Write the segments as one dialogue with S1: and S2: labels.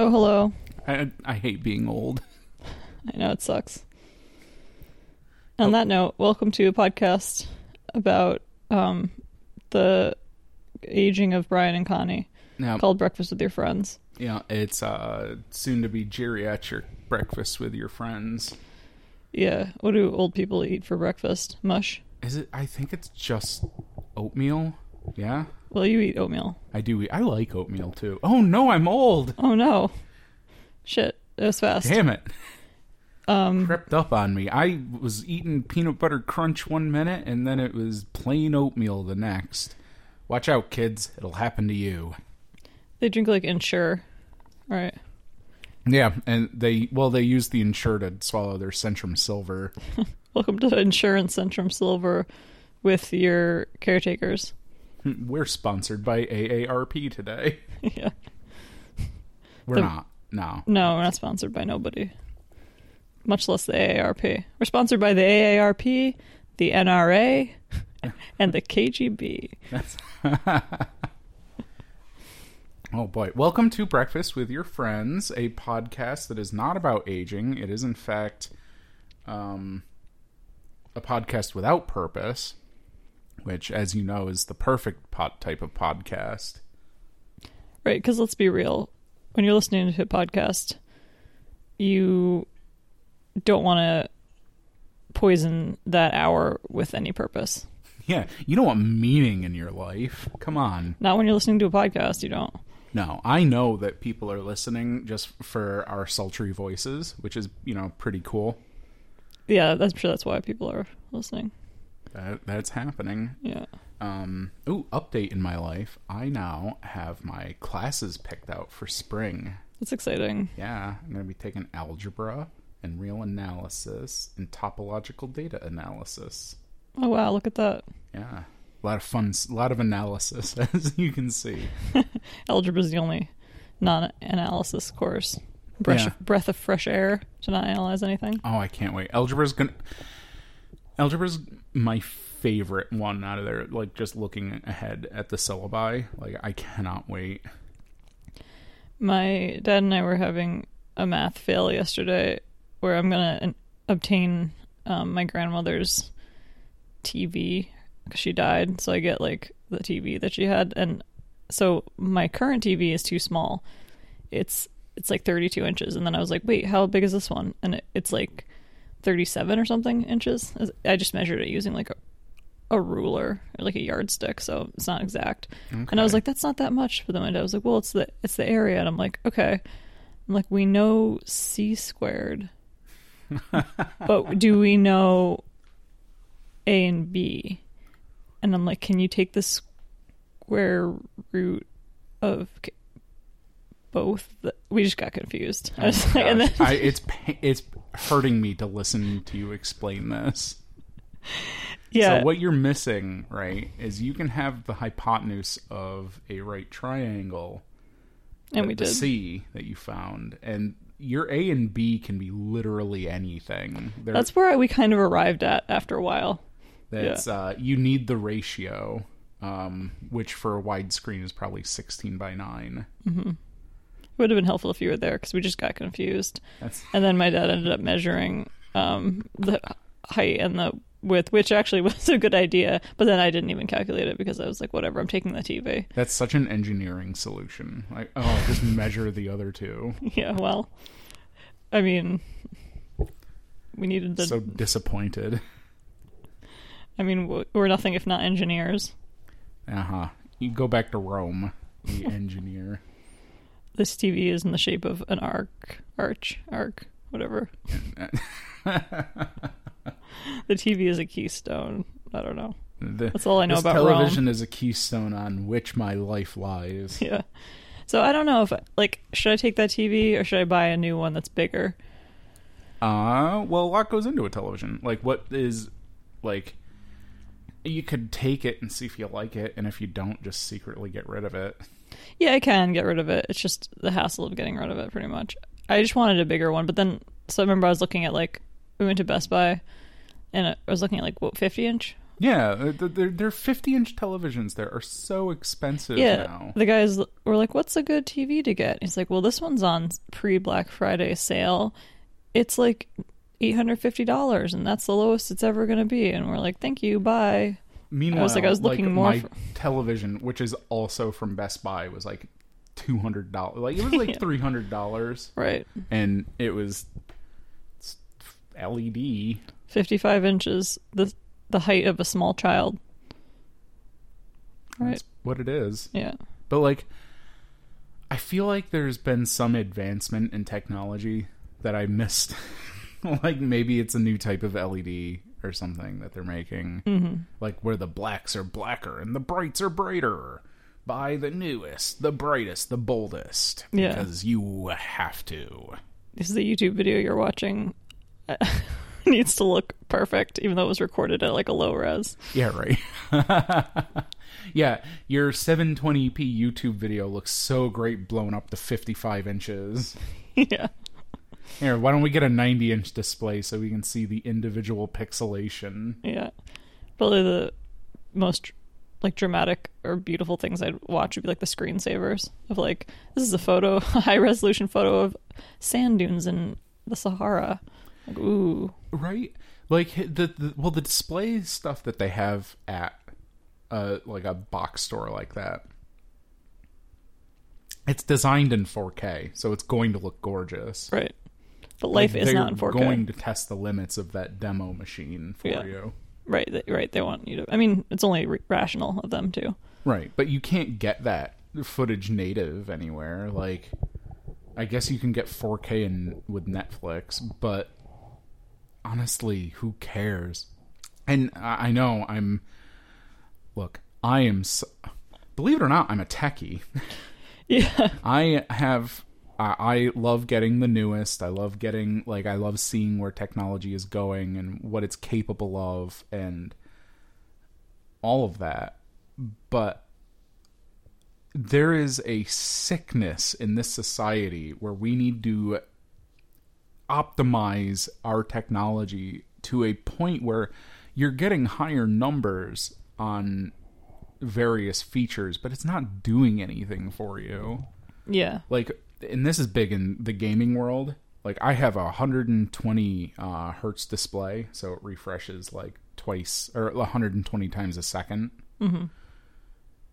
S1: Oh, hello.
S2: I I hate being old.
S1: I know it sucks. On that note, welcome to a podcast about um, the aging of Brian and Connie
S2: Now,
S1: called Breakfast with Your Friends.
S2: yeah, it's uh soon to be geriatric breakfast with your friends.
S1: Yeah. What do old people eat for breakfast? Mush.
S2: Is it? I think it's just oatmeal. Yeah,
S1: Well, you eat oatmeal.
S2: I do. eat- I like oatmeal too. Oh no, I'm old.
S1: Oh no. Shit. It was fast.
S2: Damn it.
S1: Um,
S2: Crept up on me. I was eating peanut butter crunch one minute, and then it was plain oatmeal the next. Watch out, kids. It'll happen to you.
S1: they drink like Ensure. Right.
S2: Yeah, and they well they use the Ensure to swallow their Centrum Silver.
S1: Welcome to Ensure and Centrum Silver with your caretakers.
S2: We're sponsored by AARP today.
S1: yeah.
S2: We're
S1: The-
S2: not. No.
S1: No, we're not sponsored by nobody. Much less the AARP. We're sponsored by the AARP, the NRA, and the KGB.
S2: Oh boy. Welcome to Breakfast with Your Friends, a podcast that is not about aging. It is in fact um a podcast without purpose, which as you know is the perfect pot type of podcast.
S1: Right, because let's be real. When you're listening to a podcast, you don't want to poison that hour with any purpose.
S2: Yeah, you don't want meaning in your life. Come on.
S1: Not when you're listening to a podcast, you don't.
S2: No, I know that people are listening just for our sultry voices, which is, you know, pretty cool.
S1: Yeah, I'm sure that's why people are listening.
S2: That that's happening.
S1: Yeah.
S2: Um, ooh, update in my life. I now have my classes picked out for spring.
S1: That's exciting.
S2: Yeah, I'm going to be taking algebra and real analysis and topological data analysis.
S1: Oh, wow, look at that.
S2: Yeah. A lot of fun, a lot of analysis, as you can see.
S1: Algebra is the only non analysis course. Breath,
S2: Yeah.
S1: breath of fresh air to not analyze anything.
S2: Oh, I can't wait. Algebra's gonna. Algebra's my favorite one out of there. Like just looking ahead at the syllabi, like I cannot wait.
S1: My dad and I were having a math fail yesterday where I'm to obtain um, my grandmother's TV because she died. So I get like the TV that she had. And so my current TV is too small. It's it's like 32 inches. And then I was like, wait, how big is this one? And it, it's like 37 or something inches. I just measured it using like a, a ruler or like a yardstick. So it's not exact. And I was like, that's not that much. But then my dad was like, well, it's the it's the area, and I'm like, okay. I'm like, we know c squared, but do we know a and b? And I'm like, can you take the square root of k- both? The-? We just got confused. I was
S2: Oh
S1: like, and then
S2: I, it's it's hurting me to listen to you explain this.
S1: yeah,
S2: So what you're missing, right, is you can have the hypotenuse of a right triangle,
S1: and we
S2: the
S1: did.
S2: C that you found, and your A and B can be literally anything. They're,
S1: That's where we kind of arrived at after a while.
S2: That's uh, you need the ratio, um, which for a widescreen is probably sixteen by nine.
S1: It would have been helpful if you were there because we just got confused.
S2: That's
S1: And then my dad ended up measuring um, the height and the width, which actually was a good idea. But then I didn't even calculate it because I was like, whatever, I'm taking the TV.
S2: that's such an engineering solution. Like, oh, just measure the other two.
S1: Yeah, well, I mean, we needed the.
S2: So disappointed.
S1: I mean, we're nothing if not engineers.
S2: Uh huh. You go back to Rome, the engineer.
S1: This TV is in the shape of an arc, arch, arc, whatever. the TV is a keystone. I don't know.
S2: The,
S1: That's all I know about
S2: television is a keystone on which my life lies.
S1: Yeah. So I don't know if like should I take that TV or should I buy a new one that's bigger?
S2: Uh, well, a lot goes into a television. Like, what is, like, you could take it and see if you like it, and if you don't, just secretly get rid of it.
S1: Yeah, I can get rid of it. It's just the hassle of getting rid of it, pretty much. I just wanted a bigger one, but then so I remember I was looking at like we went to Best Buy, and I was looking at like what fifty inch
S2: Yeah, uh, th- they're they're 50 inch televisions. There are so expensive
S1: Yeah,
S2: now.
S1: the guys were like, "What's a good TV to get?" He's like, "Well, this one's on pre Black Friday sale. It's like eight hundred fifty dollars, and that's the lowest it's ever going to be." And we're like, "Thank you, bye."
S2: Meanwhile,
S1: like, I was looking more
S2: my
S1: for-
S2: television, which is also from Best Buy, was like two hundred dollars. Like it was like
S1: Yeah.
S2: three hundred dollars,
S1: Right,
S2: and it was LED.
S1: fifty-five inches, the the height of a small child. Right.
S2: That's what it is.
S1: Yeah.
S2: But like, I feel like there's been some advancement in technology that I missed. like maybe it's a new type of LED or something that they're making. Mm-hmm. Like where the blacks are blacker and the brights are brighter. Buy the newest, the brightest, the boldest.
S1: Yeah.
S2: Because you have to.
S1: This is the YouTube video you're watching. needs to look perfect, even though it was recorded at like a low res.
S2: Yeah, right. yeah, your 720p YouTube video looks so great blown up to 55 inches.
S1: yeah.
S2: Here, why don't we get a 90 inch display so we can see the individual pixelation?
S1: Yeah. Probably the most like dramatic or beautiful things I'd watch would be like the screensavers of like this is a photo, a high resolution photo of sand dunes in the Sahara. Like, ooh.
S2: Right? Like the, the well the display stuff that they have at uh like a box store like that. It's designed in 4K, so it's going to look gorgeous.
S1: Right. But life
S2: Like,
S1: is not in 4K.
S2: going to test the limits of that demo machine for
S1: Yeah.
S2: you.
S1: Right, they, right. They want you to. I mean, it's only re- rational of them too.
S2: Right, but you can't get that footage native anywhere. Like, I guess you can get 4K in with Netflix, but honestly, who cares? And I know I'm. Look, I am. So, believe it or not, I'm a techie.
S1: Yeah,
S2: I have. I I love getting the newest. I love getting like I love seeing where technology is going and what it's capable of and all of that. But there is a sickness in this society where we need to optimize our technology to a point where you're getting higher numbers on various features, but it's not doing anything for you
S1: yeah,
S2: like and this is big in the gaming world. Like i have a 120 uh, hertz display so it refreshes like twice or 120 times a 2nd mm-hmm.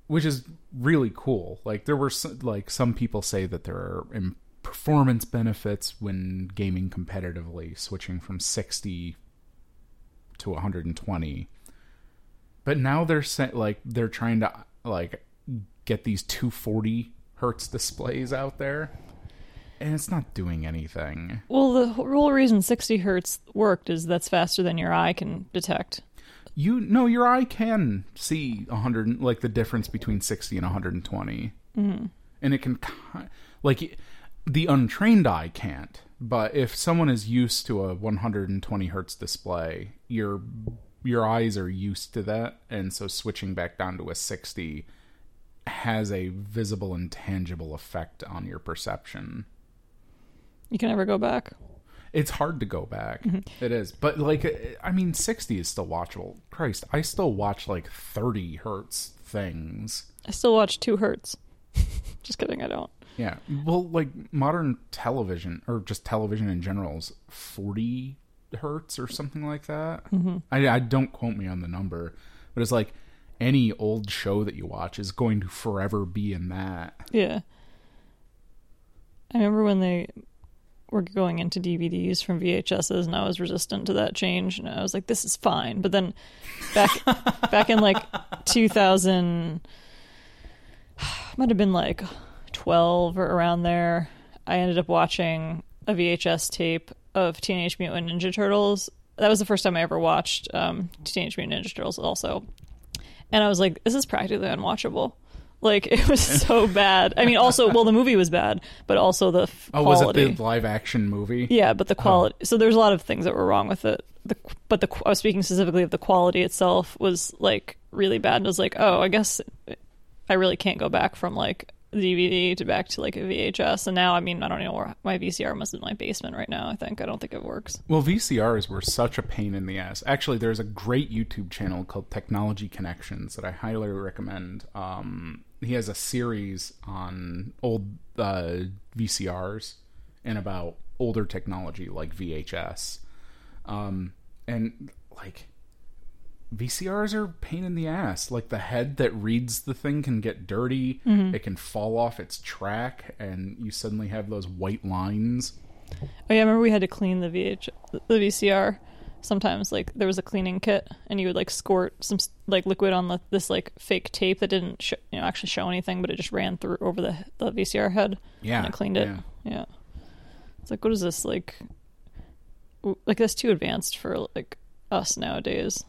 S2: which is really cool. Like there were some, like some people say that there are performance benefits when gaming competitively switching from 60 to 120 but now they're sa- like they're trying to like get these 240 hertz displays out there. And it's not doing anything.
S1: Well, the whole reason 60 hertz worked is that's faster than your eye can detect.
S2: you know your eye can see 100 like the difference between 60 and 120 mm-hmm. and it can like the untrained eye can't. But if someone is used to a 120 hertz display your your eyes are used to that. And so switching back down to a 60 has a visible and tangible effect on your perception
S1: You can never go back.
S2: it's hard to go back. It is, but like, I mean, sixty is still watchable. Christ, I still watch like thirty hertz things.
S1: I still watch 2 hertz. Just kidding, I don't.
S2: Yeah, well, like modern television or just television in general is forty hertz or something like that. Mm-hmm. I, I don't quote me on the number, but it's like any old show that you watch is going to forever be in that.
S1: Yeah. I remember when they were going into DVDs from VHSs and I was resistant to that change and I was like this is fine. But then back back in like 2000 might have been like 12 or around there, I ended up watching a VHS tape of Teenage Mutant Ninja Turtles. That was the first time I ever watched um, Teenage Mutant Ninja Turtles also. And I was like this is practically unwatchable. Like it was so bad. I mean, also, well, the movie was bad, but also the f-
S2: Oh, was it the live action movie?
S1: Yeah, but the quality. So there's a lot of things that were wrong with it. The but the I was speaking specifically of the quality itself was like really bad. And I was like, oh, I guess I really can't go back from like DVD to back to like a VHS, and now I mean I don't know where my VCR must be in my basement right now. I think I don't think it works.
S2: Well, VCRs were such a pain in the ass. Actually, there's a great YouTube channel called Technology Connections that I highly recommend. Um, he has a series on old uh, VCRs and about older technology like VHS. Um, and like VCRs are pain in the ass. Like the head that reads the thing can get dirty. Mm-hmm. It can fall off its track, and you suddenly have those white lines.
S1: Oh yeah, I remember we had to clean the VH the VCR. Sometimes like there was a cleaning kit, and you would like squirt some like liquid on the, this like fake tape that didn't sh- you know actually show anything, but it just ran through over the the VCR head.
S2: Yeah,
S1: and it cleaned it.
S2: yeah.
S1: Yeah. It's like what is this like? Like that's too advanced for like us nowadays.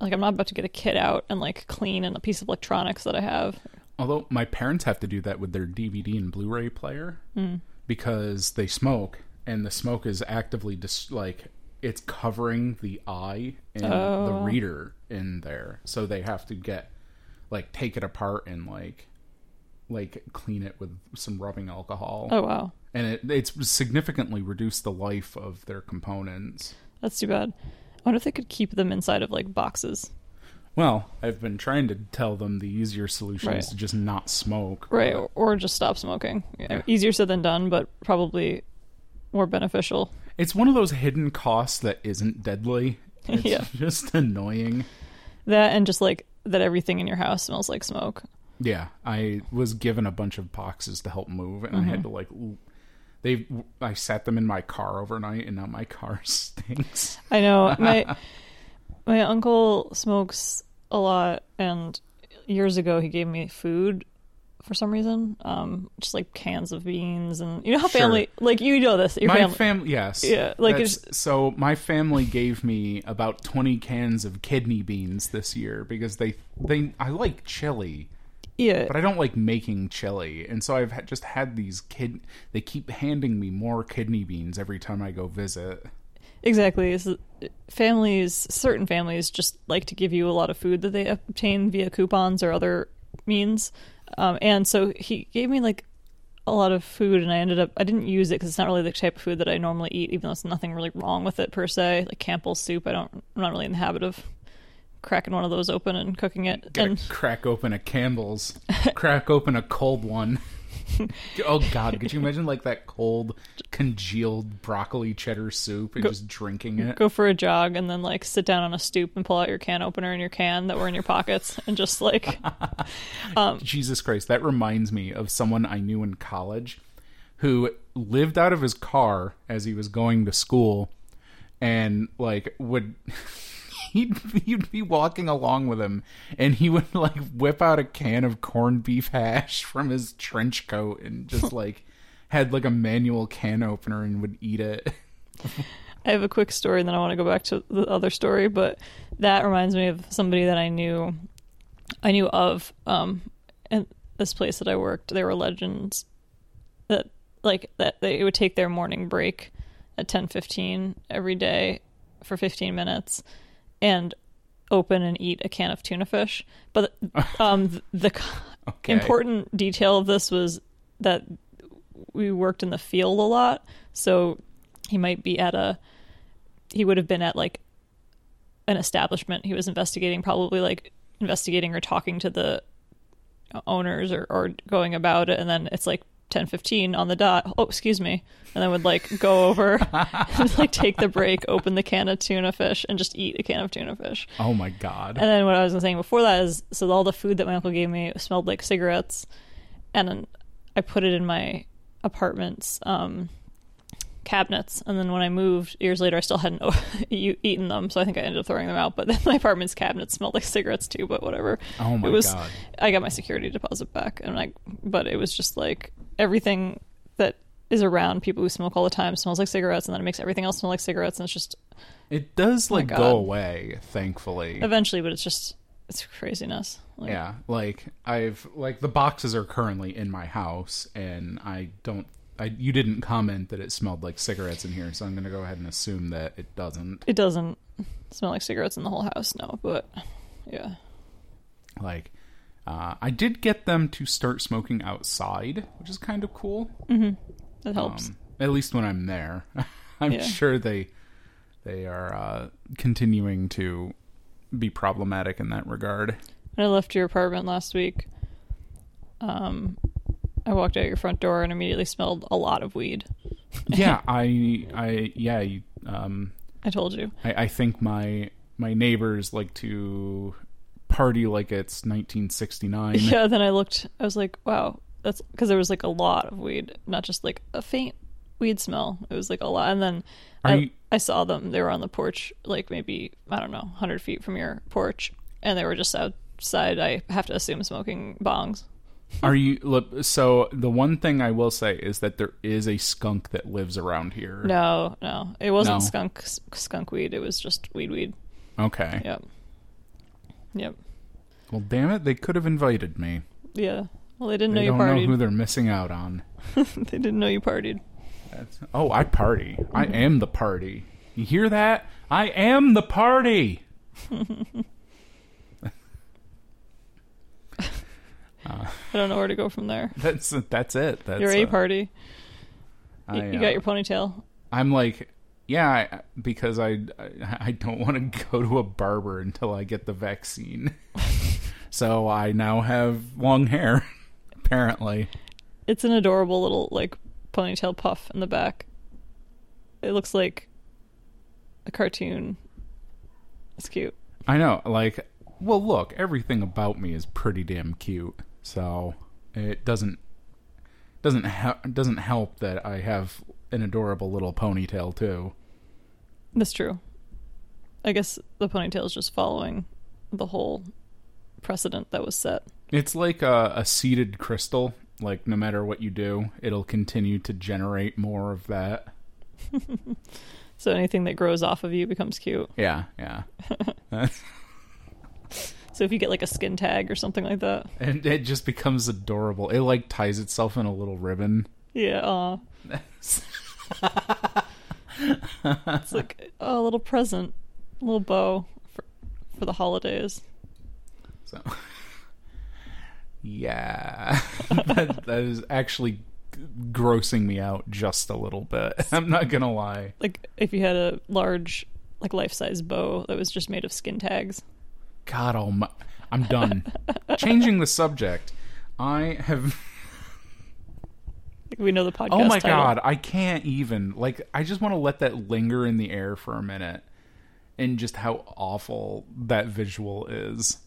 S1: Like I'm not about to get a kit out and like clean in a piece of electronics that I have.
S2: Although my parents have to do that with their DVD and Blu-ray player hmm. because they smoke, and the smoke is actively dis- like it's covering the eye and the
S1: Oh.
S2: reader in there, so they have to get like take it apart and like like clean it with some rubbing alcohol,
S1: Oh wow,
S2: and it it's significantly reduced the life of their components.
S1: that's too bad. I wonder if they could keep them inside of like boxes.
S2: Well, I've been trying to tell them the easier solution
S1: Right.
S2: is to just not smoke.
S1: Right, or, or just stop smoking.
S2: Yeah.
S1: Easier said than done, but probably more beneficial.
S2: It's one of those hidden costs that isn't deadly. It's
S1: Yeah.
S2: just annoying.
S1: That and just like that everything in your house smells like smoke.
S2: Yeah, I was given a bunch of boxes to help move, and I had mm-hmm. to like. l- They, I sat them in my car overnight, and now my car stinks.
S1: I know my my uncle smokes a lot, and years ago he gave me food for some reason, um, just like cans of beans, and you know how
S2: Sure.
S1: family like you know this your
S2: my
S1: family.
S2: family, yes,
S1: Yeah, like
S2: That's- so. My family gave me about twenty cans of kidney beans this year because they, they, I like chili.
S1: Yeah,
S2: but I don't like making chili, and so I've ha- just had these kid. They keep handing me more kidney beans every time I go visit.
S1: Exactly. Is families, certain families, just like to give you a lot of food that they obtain via coupons or other means. Um, and so he gave me like a lot of food, and I ended up I didn't use it because it's not really the type of food that I normally eat, even though there's nothing really wrong with it per se. Like Campbell's soup, I don't, I'm not really in the habit of cracking one of those open and cooking it.
S2: Gotta
S1: And
S2: crack open a Campbell's, crack open a cold one. oh God! Could you imagine like that cold, congealed broccoli cheddar soup and just drinking it?
S1: go for a jog, and then like sit down on a stoop and pull out your can opener and your can that were in your pockets, and just like um,
S2: Jesus Christ, that reminds me of someone I knew in college who lived out of his car as he was going to school and like would he'd, he'd be walking along with him and he would like whip out a can of corned beef hash from his trench coat and just like had like a manual can opener and would eat it.
S1: I have a quick story, and then I want to go back to the other story. But that reminds me of somebody that I knew, I knew of, um, in this place that I worked. There were legends that like that they would take their morning break at ten fifteen every day for fifteen minutes, and open and eat a can of tuna fish. But um, the
S2: Okay.
S1: important detail of this was that we worked in the field a lot, so he might be at a he would have been at like an establishment he was investigating probably like investigating or talking to the owners or, or going about it and then it's like 10:15 on the dot oh excuse me and then would like go over and like take the break open the can of tuna fish and just eat a can of tuna fish
S2: Oh my god.
S1: and then what I was saying before that is, so all the food that my uncle gave me smelled like cigarettes, and then I put it in my apartment's um, cabinets. And then when I moved years later, I still hadn't eaten them, so I think I ended up throwing them out. But then my apartment's cabinets smelled like cigarettes too. But whatever.
S2: Oh my
S1: it was,
S2: God.
S1: I got my security deposit back, and I. But it was just like everything that is around people who smoke all the time smells like cigarettes, and then it makes everything else smell like cigarettes, and it's just
S2: It does oh like
S1: God.
S2: go away, thankfully.
S1: eventually. But it's just it's craziness. Like,
S2: Yeah, like I've like the boxes are currently in my house, and I don't. I you didn't comment that it smelled like cigarettes in here, so I'm gonna go ahead and assume that it doesn't.
S1: It doesn't smell like cigarettes in the whole house, no. But yeah,
S2: Like, Uh, I did get them to start smoking outside, which is kind of cool.
S1: That helps.
S2: Um, at least when I'm there, I'm
S1: Yeah.
S2: sure they they are uh, continuing to be problematic in that regard.
S1: When I left your apartment last week, um, I walked out your front door and immediately smelled a lot of weed.
S2: yeah, I I yeah, you, um,
S1: I told you.
S2: I, I think my my neighbors like to party like it's 1969.
S1: Yeah, then I looked, I was like, wow, that's because there was like a lot of weed, not just like a faint weed smell. It was like a lot. And then I,
S2: you-
S1: I saw them. They were on the porch, like maybe, I don't know, 100 feet from your porch. And they were just outside, I have to assume, smoking bongs.
S2: Are you look, so the one thing I will say is that there is a skunk that lives around here.
S1: No, no, it wasn't
S2: No.
S1: skunk skunk weed. It was just weed weed.
S2: Okay.
S1: Yep. Yep.
S2: Well, damn it, they could have invited me.
S1: Yeah. Well, they didn't know
S2: They
S1: you
S2: don't know
S1: partied.
S2: who they're missing out on.
S1: they didn't know you partied.
S2: That's, oh, I party. I am the party. You hear that? I am the party.
S1: I don't know where to go from there.
S2: That's that's it. That's
S1: You're a
S2: uh,
S1: party.
S2: I,
S1: You, you
S2: uh,
S1: got your ponytail.
S2: I'm like, yeah, because I, I I don't want to go to a barber until I get the vaccine. so I now have long hair. Apparently,
S1: It's an adorable little like ponytail puff in the back. It looks like a cartoon. It's cute.
S2: I know. Like, well, look, everything about me is pretty damn cute. So it doesn't doesn't ha- doesn't help that I have an adorable little ponytail too.
S1: That's true. I guess the ponytail is just following the whole precedent that was set.
S2: It's like a, a seeded crystal. Like no matter what you do, it'll continue to generate more of that.
S1: So anything that grows off of you becomes cute.
S2: Yeah, yeah.
S1: So if you get like a skin tag or something like that,
S2: and it just becomes adorable. It like ties itself in a little ribbon.
S1: yeah, it's like oh, a little present, a little bow for for the holidays.
S2: So, yeah, that, that is actually grossing me out just a little bit. I'm not gonna lie.
S1: Like if you had a large, like life size bow that was just made of skin tags.
S2: God oh my, I'm done. Changing the subject. I have.
S1: We know the podcast.
S2: Oh my
S1: title.
S2: god, I can't even. Like, I just want to let that linger in the air for a minute, and just how awful that visual is.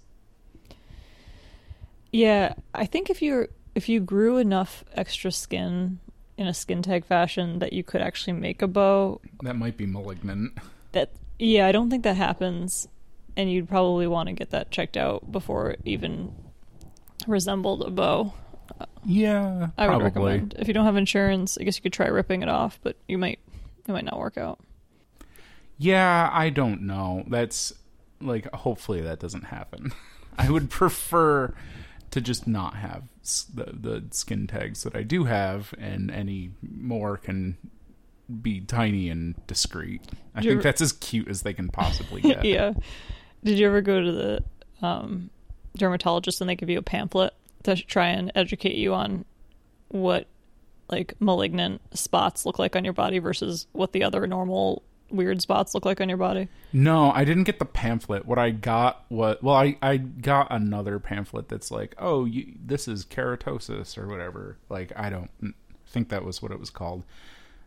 S1: Yeah, I think if you're if you grew enough extra skin in a skin tag fashion that you could actually make a bow,
S2: That might be malignant.
S1: that yeah, I don't think that happens, and you'd probably want to get that checked out before it even resembled a bow.
S2: Yeah,
S1: I would
S2: probably.
S1: recommend if you don't have insurance, I guess you could try ripping it off, but you might it might not work out.
S2: Yeah, I don't know. That's like hopefully that doesn't happen. I would prefer to just not have the the skin tags that I do have, and any more can be tiny and discreet. I think that's as cute as they can possibly get.
S1: yeah. Did you ever go to the um, dermatologist and they give you a pamphlet to try and educate you on what like malignant spots look like on your body versus what the other normal weird spots look like on your body?
S2: No, I didn't get the pamphlet. What I got what well, I I got another pamphlet that's like, oh, you, this is keratosis or whatever. Like I don't think that was what it was called.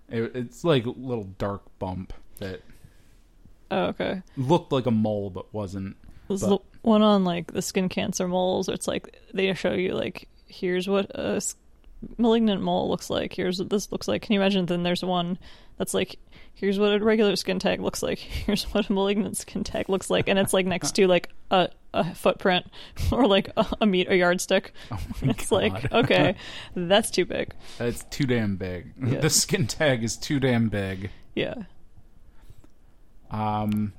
S2: It, it's like a little dark bump that
S1: Oh, okay.
S2: looked like a mole but wasn't.
S1: There's
S2: But-
S1: the one on like the skin cancer moles. It's like they show you like here's what a malignant mole looks like. Here's what this looks like. Can you imagine? Then there's one that's like here's what a regular skin tag looks like. Here's what a malignant skin tag looks like, and it's like next to like a, a footprint or like a, a meat a yardstick.
S2: Oh
S1: It's like okay, that's too big.
S2: That's too damn big.
S1: Yeah.
S2: The skin tag is too damn big.
S1: Yeah.
S2: Um,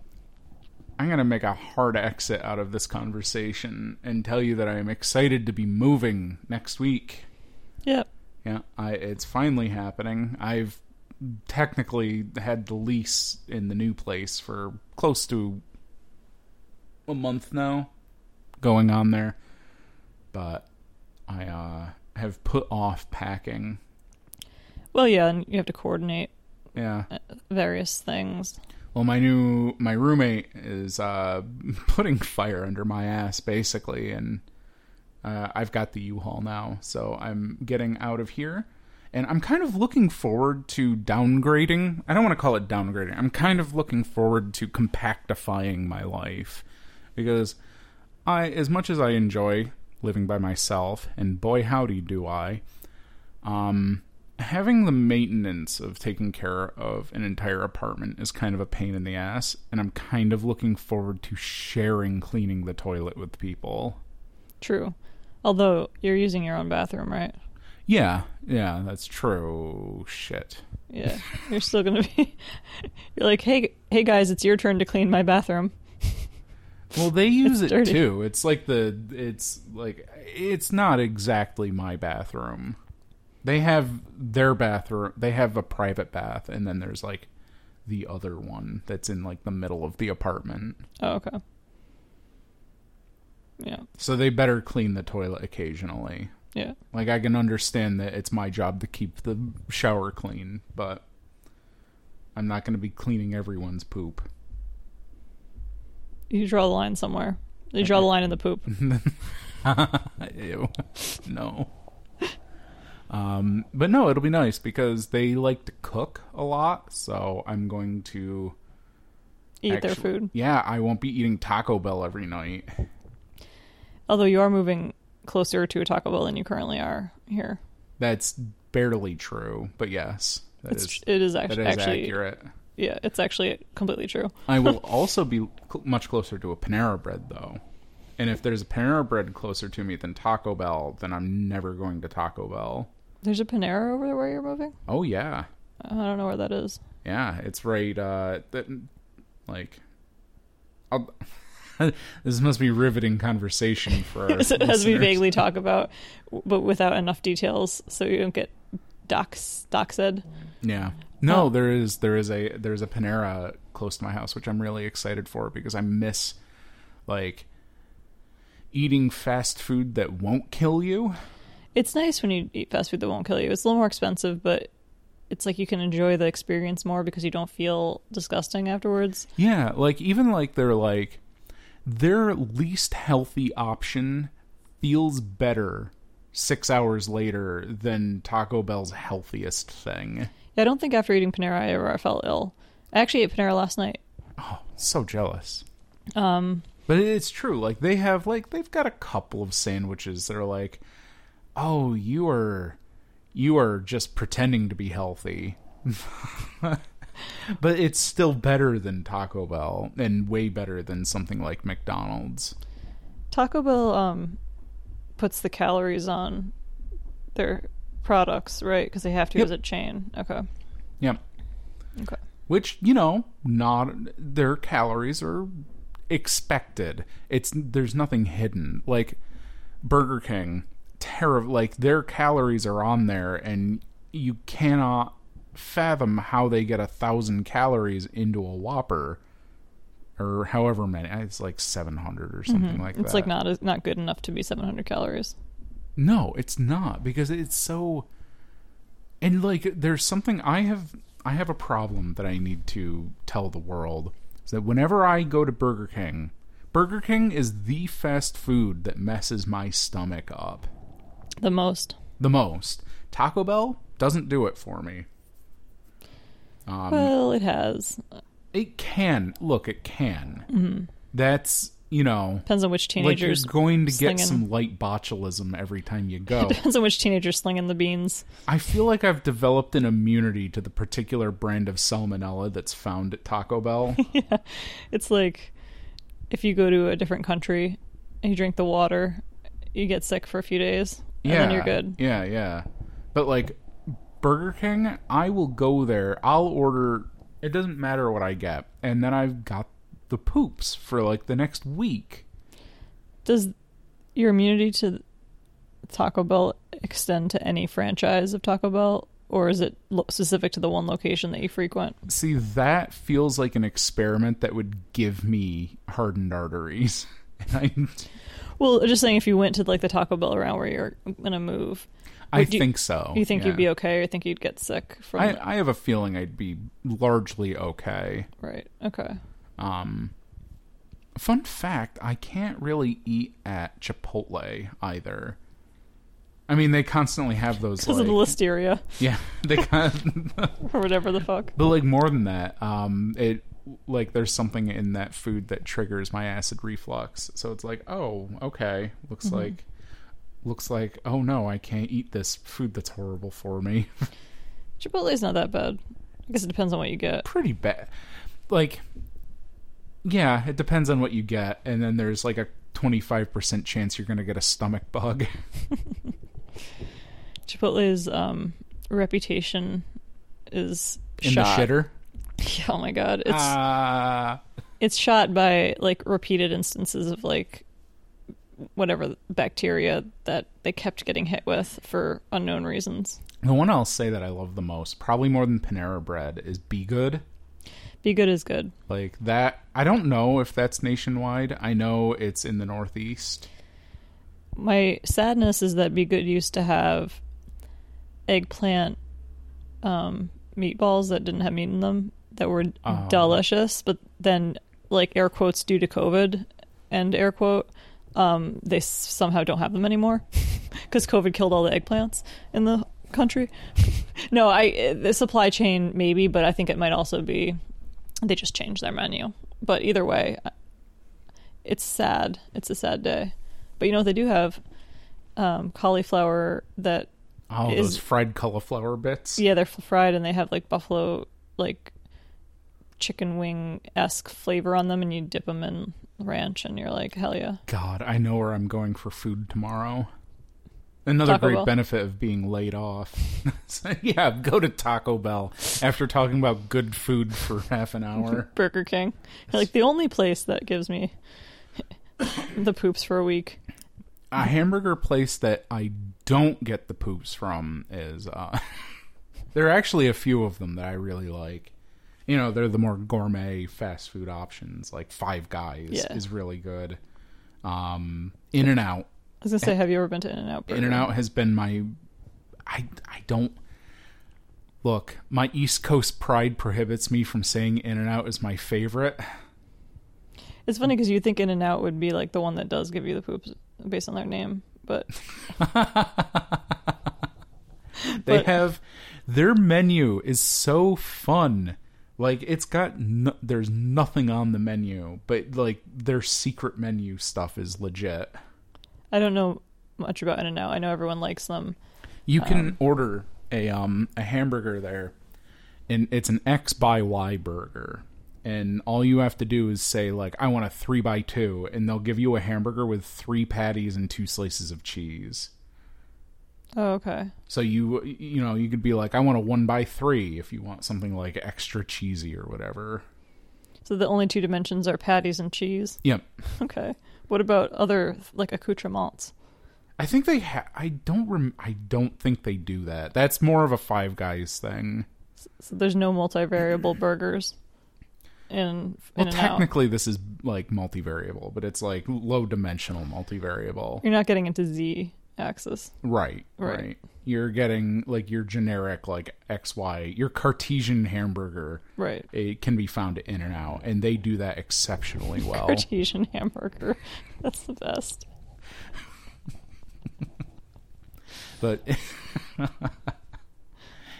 S2: I'm going to make a hard exit out of this conversation and tell you that I am excited to be moving next week.
S1: Yeah.
S2: Yeah, I it's finally happening. I've technically had the lease in the new place for close to a month now going on there. but I uh, have put off packing.
S1: Well, yeah, and you have to coordinate
S2: Yeah.
S1: various things.
S2: Well, my new my roommate is uh, putting fire under my ass basically, and uh, I've got the U-Haul now, so I'm getting out of here, and I'm kind of looking forward to downgrading. I don't want to call it downgrading. I'm kind of looking forward to compactifying my life because I, as much as I enjoy living by myself, and boy howdy do I, um, having the maintenance of taking care of an entire apartment is kind of a pain in the ass, and I'm kind of looking forward to sharing cleaning the toilet with people.
S1: True. Although you're using your own bathroom, right?
S2: Yeah, yeah, that's true. Shit.
S1: Yeah. You're still gonna be You're like, Hey hey guys, it's your turn to clean my bathroom.
S2: Well, they use it
S1: dirty.
S2: too. It's like the it's like it's not exactly my bathroom. They have their bathroom. They have a private bath, and then there's like the other one that's in like the middle of the apartment.
S1: Oh, okay. Yeah.
S2: So they better clean the toilet occasionally.
S1: Yeah.
S2: Like I can understand that it's my job to keep the shower clean, but I'm not going to be cleaning everyone's poop.
S1: You draw the line somewhere. You draw the line in the poop.
S2: Ew. No. Um, but no, it'll be nice because they like to cook a lot, so I'm going to
S1: Eat their food.
S2: Yeah, I won't be eating Taco Bell every night.
S1: Although you are moving closer to a Taco Bell than you currently are here.
S2: That's barely true, but yes, that
S1: It's
S2: is
S1: it is actually
S2: is
S1: actually
S2: accurate.
S1: yeah, it's actually completely true.
S2: I will also be cl- much closer to a Panera Bread though. And if there's a Panera Bread closer to me than Taco Bell, then I'm never going to Taco Bell.
S1: There's a Panera over there where you're moving.
S2: Oh yeah.
S1: I don't know where that is.
S2: Yeah, it's right. Uh, that like, I'll, this must be riveting conversation for our
S1: As, we vaguely talk about, but without enough details, so you don't get docs doc said.
S2: Yeah, no,
S1: Oh.
S2: there is there is a there's a Panera close to my house, which I'm really excited for because I miss like eating fast food that won't kill you.
S1: It's nice when you eat fast food that won't kill you. It's a little more expensive, but it's like you can enjoy the experience more because you don't feel disgusting afterwards.
S2: Yeah, like even like they're like their least healthy option feels better six hours later than Taco Bell's healthiest thing.
S1: Yeah, I don't think after eating Panera I ever felt ill. I actually ate Panera last night.
S2: Oh, so jealous.
S1: Um,
S2: But it's true. Like they have like they've got a couple of sandwiches that are like, "Oh, you are you are just pretending to be healthy." but it's still better than Taco Bell and way better than something like McDonald's.
S1: Taco Bell um puts the calories on their products, right? Because they have to
S2: Yep.
S1: as a chain. Okay.
S2: Yep.
S1: Okay.
S2: Which, you know, not their calories are expected. It's there's nothing hidden. Like Burger King, terrible like their calories are on there and you cannot fathom how they get a thousand calories into a Whopper or however many. It's like seven hundred or something like
S1: Mm-hmm. It's
S2: that.
S1: like not not good enough to be 700 calories.
S2: No, it's not because it's so and like there's something I have I have a problem that I need to tell the world is that whenever I go to Burger King, Burger King is the fast food that messes my stomach up
S1: The most.
S2: the most. Taco Bell doesn't do it for me. Um,
S1: well, it has.
S2: it can. Look, it can.
S1: Mm-hmm.
S2: That's, you know,
S1: Depends on which
S2: like you're
S1: teenagers.
S2: going to get some light botulism every time you go.
S1: Depends on which teenagers slinging the beans.
S2: I feel like I've developed an immunity to the particular brand of salmonella that's found at Taco Bell.
S1: yeah, It's like if you go to a different country and you drink the water, you get sick for a few days,
S2: yeah,
S1: then you're good.
S2: Yeah, yeah. But like Burger King, I will go there. I'll order. It doesn't matter what I get, and then I've got the poops for like the next week.
S1: Does your immunity to Taco Bell extend to any franchise of Taco Bell, or is it lo- specific to the one location that you frequent?
S2: See, that feels like an experiment that would give me hardened arteries.
S1: Well, just saying, if you went to like the Taco Bell around where you're gonna move,
S2: I
S1: you-
S2: think so.
S1: you think
S2: yeah.
S1: you'd be okay, or think you'd get sick from?
S2: I, I have a feeling I'd be largely okay.
S1: right. Okay.
S2: Um, fun fact: I can't really eat at Chipotle either. I mean, they constantly have those.
S1: Because
S2: Like,
S1: of the listeria
S2: yeah, they kind
S1: or whatever the fuck.
S2: but like more than that. Um, it like there's something in that food that triggers my acid reflux. So it's like, oh, okay, looks
S1: Mm-hmm.
S2: like. Looks like, oh no, I can't eat this food that's horrible for me.
S1: Chipotle's not that bad. I guess it depends on what you get.
S2: pretty bad. Like, yeah, it depends on what you get, and then there's like a 25% chance you're going to get a stomach bug.
S1: Chipotle's um, reputation is
S2: In
S1: shot.
S2: the shitter.
S1: Yeah, oh my god, it's
S2: Ah,
S1: it's shot by like repeated instances of like whatever bacteria that they kept getting hit with for unknown reasons.
S2: the one I'll say that I love the most, probably more than Panera Bread, is B.GOOD.
S1: Be good is good.
S2: Like that, I don't know if that's nationwide. I know it's in the Northeast.
S1: My sadness is that B.GOOD used to have eggplant um, meatballs that didn't have meat in them that were
S2: Oh.
S1: delicious, but then like air quotes due to COVID and air quote um, they s- somehow don't have them anymore because COVID killed all the eggplants in the country. no, I the supply chain maybe, but I think it might also be they just changed their menu. But either way, it's sad. It's a sad day. But you know what they do have? Um, cauliflower that
S2: Oh,
S1: Is-
S2: those fried cauliflower bits.
S1: yeah they're fried and they have like buffalo like chicken wing esque flavor on them, and you dip them in ranch, and you're like hell yeah.
S2: God, I know where I'm going for food tomorrow. Another
S1: Taco
S2: great
S1: Bell.
S2: benefit of being laid off. So, yeah, go to Taco Bell after talking about good food for half an hour.
S1: Burger King, like the only place that gives me the poops for a week.
S2: a hamburger place that I don't get the poops from is uh there are actually a few of them that I really like. You know, they're the more gourmet fast food options, like Five Guys
S1: Yeah.
S2: is really good. Um In and Out.
S1: I was gonna say, have you ever been to In and Out?
S2: In and Out has been my I I don't Look, my East Coast pride prohibits me from saying In and Out is my favorite.
S1: It's funny because you think In and Out would be like the one that does give you the poops based on their name, but
S2: They
S1: But-
S2: have their menu is so fun. Like it's got no, there's nothing on the menu, but like their secret menu stuff is legit.
S1: I don't know much about In and Out. I know everyone likes them.
S2: You can order a um a hamburger there, and it's an X by Y burger. And all you have to do is say like I want a three by two, and they'll give you a hamburger with three patties and two slices of cheese.
S1: Oh, okay.
S2: So you you know you could be like I want a one by three if you want something like extra cheesy or whatever.
S1: So the only two dimensions are patties and cheese.
S2: Yep.
S1: Okay. What about other like accoutrements?
S2: I think they ha- I don't rem- I don't think they do that. That's more of a Five Guys thing.
S1: So there's no multivariable burgers in
S2: Well, technically this is like multivariable, but it's like low dimensional multivariable.
S1: You're not getting into Z axis.
S2: Right,
S1: Right.
S2: right. You're getting like your generic like XY, your Cartesian hamburger.
S1: Right.
S2: It can be found in and out, and they do that exceptionally well.
S1: Cartesian hamburger. That's the best.
S2: but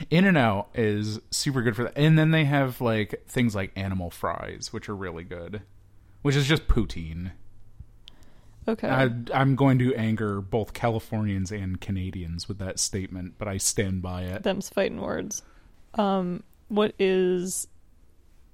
S2: In and Out is super good for that. And then they have like things like animal fries, which are really good, which is just poutine.
S1: Okay.
S2: I, I'm going to anger both Californians and Canadians with that statement, but I stand by it.
S1: Them's fighting words. Um, what is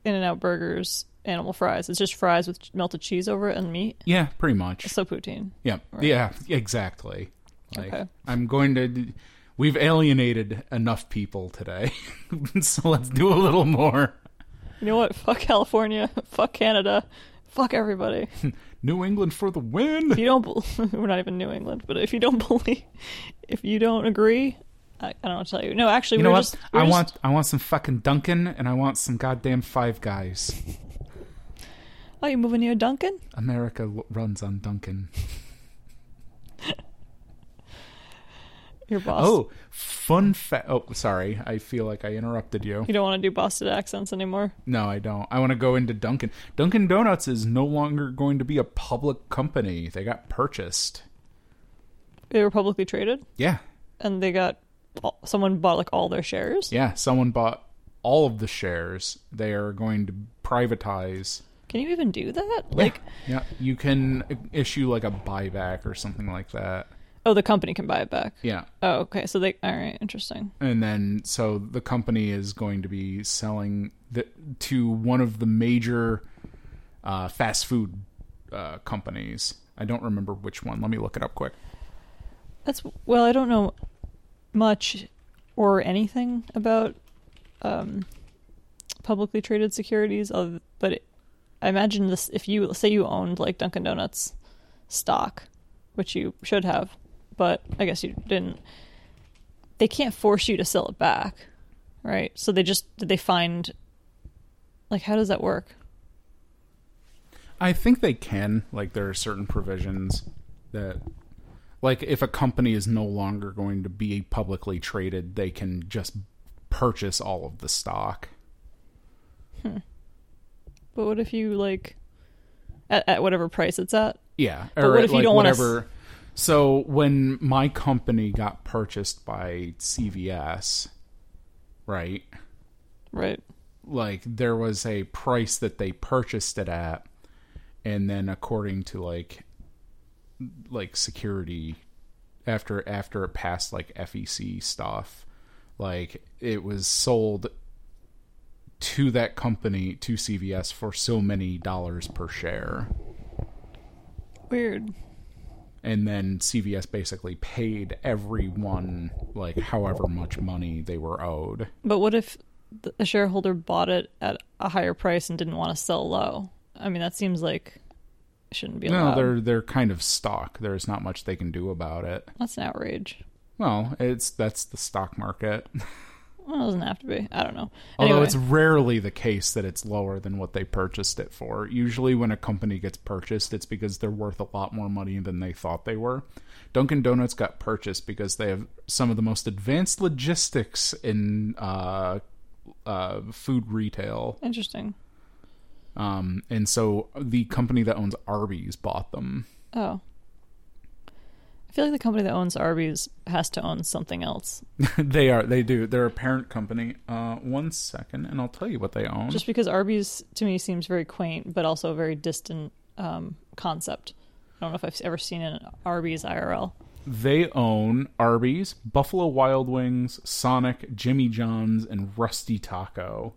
S1: In and Out Burgers animal fries? It's just fries with melted cheese over it and meat.
S2: Yeah, pretty much.
S1: So poutine.
S2: Yeah, yeah, exactly. Like,
S1: Okay.
S2: I'm going to. We've alienated enough people today, so let's do a little more.
S1: You know what? Fuck California. Fuck Canada. Fuck everybody.
S2: New England for the win.
S1: If you don't, we're not even New England, but if you don't believe, if you don't agree, I, I don't what to tell you. No, actually,
S2: You know what?
S1: just.
S2: I
S1: just-
S2: want I want some fucking Dunkin' and I want some goddamn Five Guys.
S1: Oh, you moving near Dunkin'?
S2: America runs on Dunkin'.
S1: Your boss.
S2: Oh, fun fact. Oh, sorry. I feel like I interrupted you.
S1: You don't want to do Boston accents anymore.
S2: No, I don't. I want to go into Dunkin'. Dunkin' Donuts is no longer going to be a public company. They got purchased.
S1: They were publicly traded,
S2: Yeah.
S1: and they got someone bought like all their shares.
S2: Yeah. Someone bought all of the shares. They are going to privatize.
S1: Can you even do that? Like,
S2: Yeah. You can issue like a buyback or something like that.
S1: Oh, the company can buy it back.
S2: Yeah.
S1: Oh, okay. So they. All right. Interesting.
S2: and then so the company is going to be selling the, to one of the major uh, fast food uh, companies. I don't remember which one. Let me look it up quick.
S1: That's well. I don't know much or anything about um, publicly traded securities, other, but it, I imagine this. If you say you owned like Dunkin' Donuts stock, which you should have, but I guess you didn't. They can't force you to sell it back, right? So they just did they find like how does that work?
S2: I think they can. Like there are certain provisions that, like if a company is no longer going to be publicly traded, they can just purchase all of the stock. Hmm.
S1: But what if you like at, at whatever price it's at?
S2: Yeah,
S1: But what if you
S2: like
S1: don't wanna s-
S2: whatever. So when my company got purchased by CVS, right?
S1: Right.
S2: Like there was a price that they purchased it at, and then according to like like security, after after it passed like SEC stuff, like it was sold to that company to CVS for so many dollars per share.
S1: Weird.
S2: And then CVS basically paid everyone like however much money they were owed.
S1: But what if a shareholder bought it at a higher price and didn't want to sell low? I mean, that seems like it shouldn't be allowed.
S2: No, they're they're kind of stock. There's not much they can do about it.
S1: That's an outrage.
S2: Well, it's that's the stock market.
S1: Well, it doesn't have to be. I don't know.
S2: Although
S1: Anyway,
S2: it's rarely the case that it's lower than what they purchased it for. Usually when a company gets purchased, it's because they're worth a lot more money than they thought they were. Dunkin' Donuts got purchased because they have some of the most advanced logistics in uh, uh, food retail.
S1: interesting.
S2: Um, and so the company that owns Arby's bought them.
S1: Oh. I feel like the company that owns Arby's has to own something else.
S2: they are, they do. They're a parent company. Uh, one second, and I'll tell you what they own.
S1: Just because Arby's to me seems very quaint, but also a very distant um, concept. I don't know if I've ever seen an Arby's IRL.
S2: They own Arby's, Buffalo Wild Wings, Sonic, Jimmy John's, and Rusty Taco.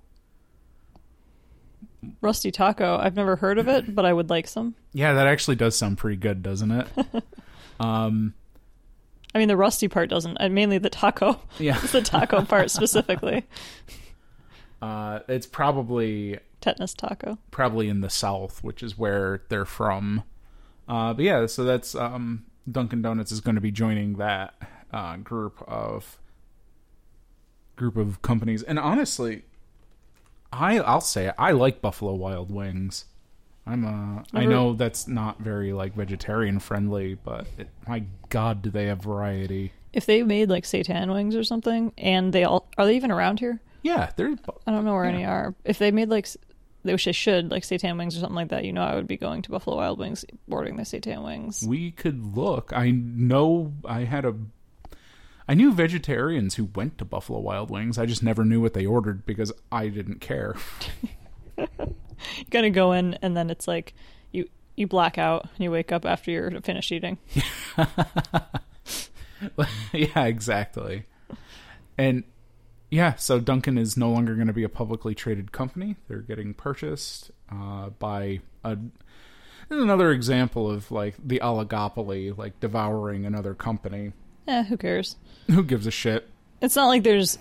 S1: Rusty Taco, I've never heard of it, but I would like some.
S2: Yeah, that actually does sound pretty good, doesn't it? um,
S1: I mean, the rusty part doesn't, and mainly the taco.
S2: yeah,
S1: It's the taco part specifically.
S2: uh, it's probably
S1: Tetanus taco.
S2: probably in the South, which is where they're from. Uh, but yeah, so that's um, Dunkin' Donuts is going to be joining that uh, group of group of companies, and honestly, I I'll say it, I like Buffalo Wild Wings. I'm uh, I know that's not very like vegetarian friendly, but it, my God, do they have variety?
S1: If they made like seitan wings or something, and they all are they even around here?
S2: Yeah, they're
S1: I don't know where any are. If they made like, they wish they should like seitan wings or something like that. You know, I would be going to Buffalo Wild Wings, ordering the seitan wings.
S2: we could look. I know I had a I knew vegetarians who went to Buffalo Wild Wings. I just never knew what they ordered because I didn't care.
S1: You gotta go in, and then it's like you you black out, and you wake up after you're finished eating.
S2: yeah, exactly. And yeah, so Dunkin' is no longer going to be a publicly traded company. They're getting purchased uh, by a another example of like the oligopoly, like devouring another company.
S1: Eh, who cares?
S2: Who gives a shit?
S1: It's not like there's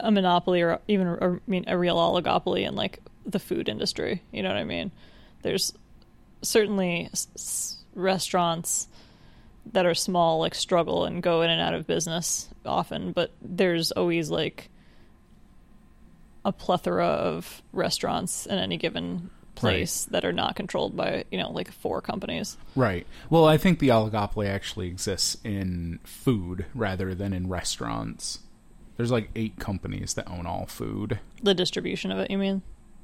S1: a monopoly or even I mean a real oligopoly and like the food industry. You know what I mean? There's certainly s- s- restaurants that are small like struggle and go in and out of business often, but there's always like a plethora of restaurants in any given place that are not controlled by you know like four companies.
S2: Right. Well, I think the oligopoly actually exists in food rather than in restaurants. There's like eight companies that own all food.
S1: The distribution of it, you mean?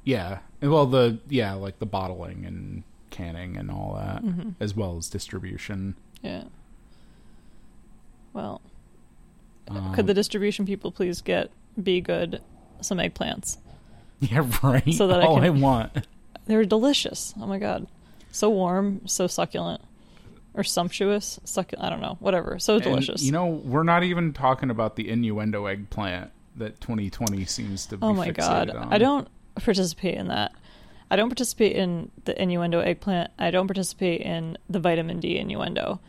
S2: Yeah. Well, the yeah, like the bottling and canning and all that,
S1: Mm-hmm.
S2: as well as distribution.
S1: Yeah. Well,
S2: Um,
S1: could the distribution people please get B.GOOD some eggplants?
S2: yeah, right.
S1: So that I
S2: all I,
S1: can-
S2: want.
S1: They're delicious. Oh my god, so warm, so succulent, or sumptuous. Succulent. I don't know. Whatever. So
S2: And,
S1: delicious.
S2: you know, we're not even talking about the innuendo eggplant that 2020 seems to be.
S1: oh my god,
S2: on.
S1: I don't participate in that. I don't participate in the innuendo eggplant. I don't participate in the vitamin D innuendo.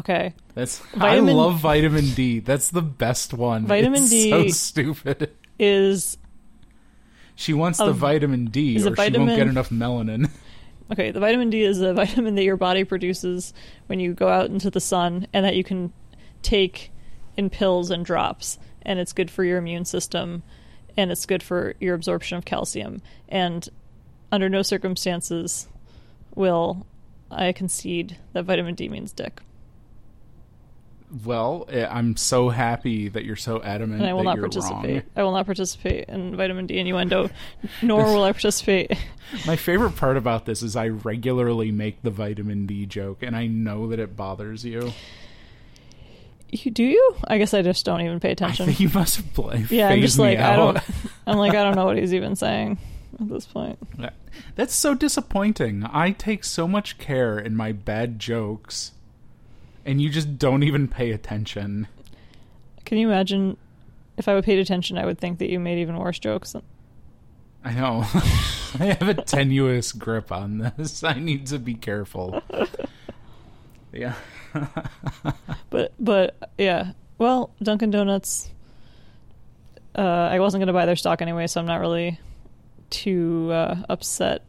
S1: Okay.
S2: That's
S1: Vitamin-
S2: I love vitamin D. That's the best one.
S1: Vitamin
S2: It's
S1: D
S2: So stupid.
S1: Is
S2: She wants the vitamin D, or
S1: a
S2: she won't get enough melanin.
S1: Okay, the vitamin D is a vitamin that your body produces when you go out into the sun and that you can take in pills and drops. And it's good for your immune system and it's good for your absorption of calcium. And under no circumstances will I concede that vitamin D means dick.
S2: Well, eh, I'm so happy that you're so adamant
S1: And I will not participate.
S2: wrong.
S1: I will not participate in vitamin D innuendo, nor will I participate.
S2: My favorite part about this is I regularly make the vitamin D joke, and I know that it bothers you.
S1: You, do you? I guess I just don't even pay
S2: I
S1: attention.
S2: think you must have played.
S1: Yeah, I'm just like I don't. I'm like I don't know what he's even saying at this point.
S2: That's so disappointing. I take so much care in my bad jokes, and you just don't even pay attention.
S1: Can you imagine if I would paid attention? I would think that you made even worse jokes.
S2: I know. I have a tenuous grip on this. I need to be careful. Yeah.
S1: But but yeah. Well, Dunkin' Donuts. Uh, I wasn't gonna buy their stock anyway, so I'm not really too uh, upset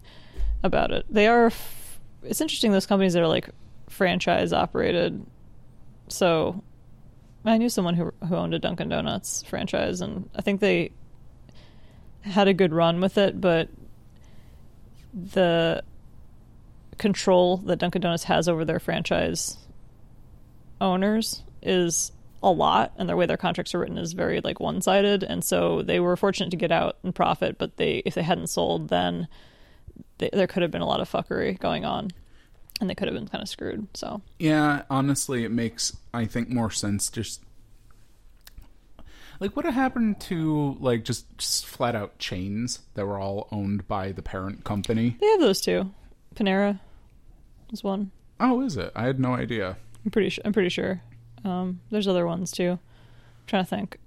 S1: about it. They are. F- it's interesting those companies that are like franchise operated. So I knew someone who who owned a Dunkin' Donuts franchise, and I think they had a good run with it, but the control that Dunkin' Donuts has over their franchise owners is a lot and the way their contracts are written is very like one-sided and so they were fortunate to get out and profit but they if they hadn't sold then they, there could have been a lot of fuckery going on and they could have been kind of screwed so
S2: Yeah, honestly, it makes I think more sense just like what happened to like just, just flat out chains that were all owned by the parent company.
S1: they have those too panera is one
S2: Oh, is it? I had no idea.
S1: I'm pretty sure i'm pretty sure um, there's other ones too I'm trying to think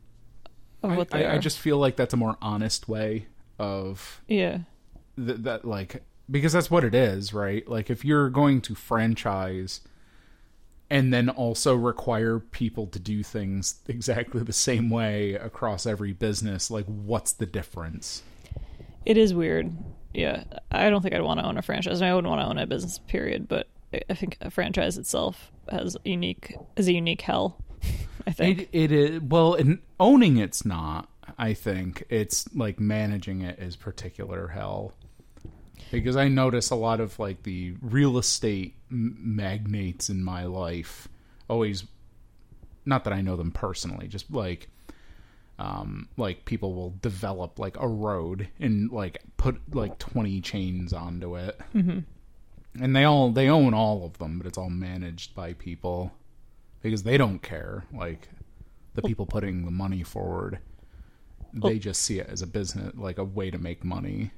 S1: of
S2: I,
S1: what they
S2: I,
S1: are
S2: I just feel like that's a more honest way of
S1: yeah
S2: th- that like because that's what it is, right? Like if you're going to franchise and then also require people to do things exactly the same way across every business, like what's the difference?
S1: It is weird. Yeah, I don't think I'd want to own a franchise. I, mean, I wouldn't want to own a business, period. But I- I think a franchise itself has unique is a unique hell. I think.
S2: It, it is well, in owning it's not. I think it's like managing it is particular hell. Because I notice a lot of like the real estate m- magnates in my life always, not that I know them personally, just like, um, like people will develop like a road and like put like twenty chains onto it, mm-hmm. And they all they own all of them, but it's all managed by people because they don't care. Like the people putting the money forward, they just see it as a business, like a way to make money.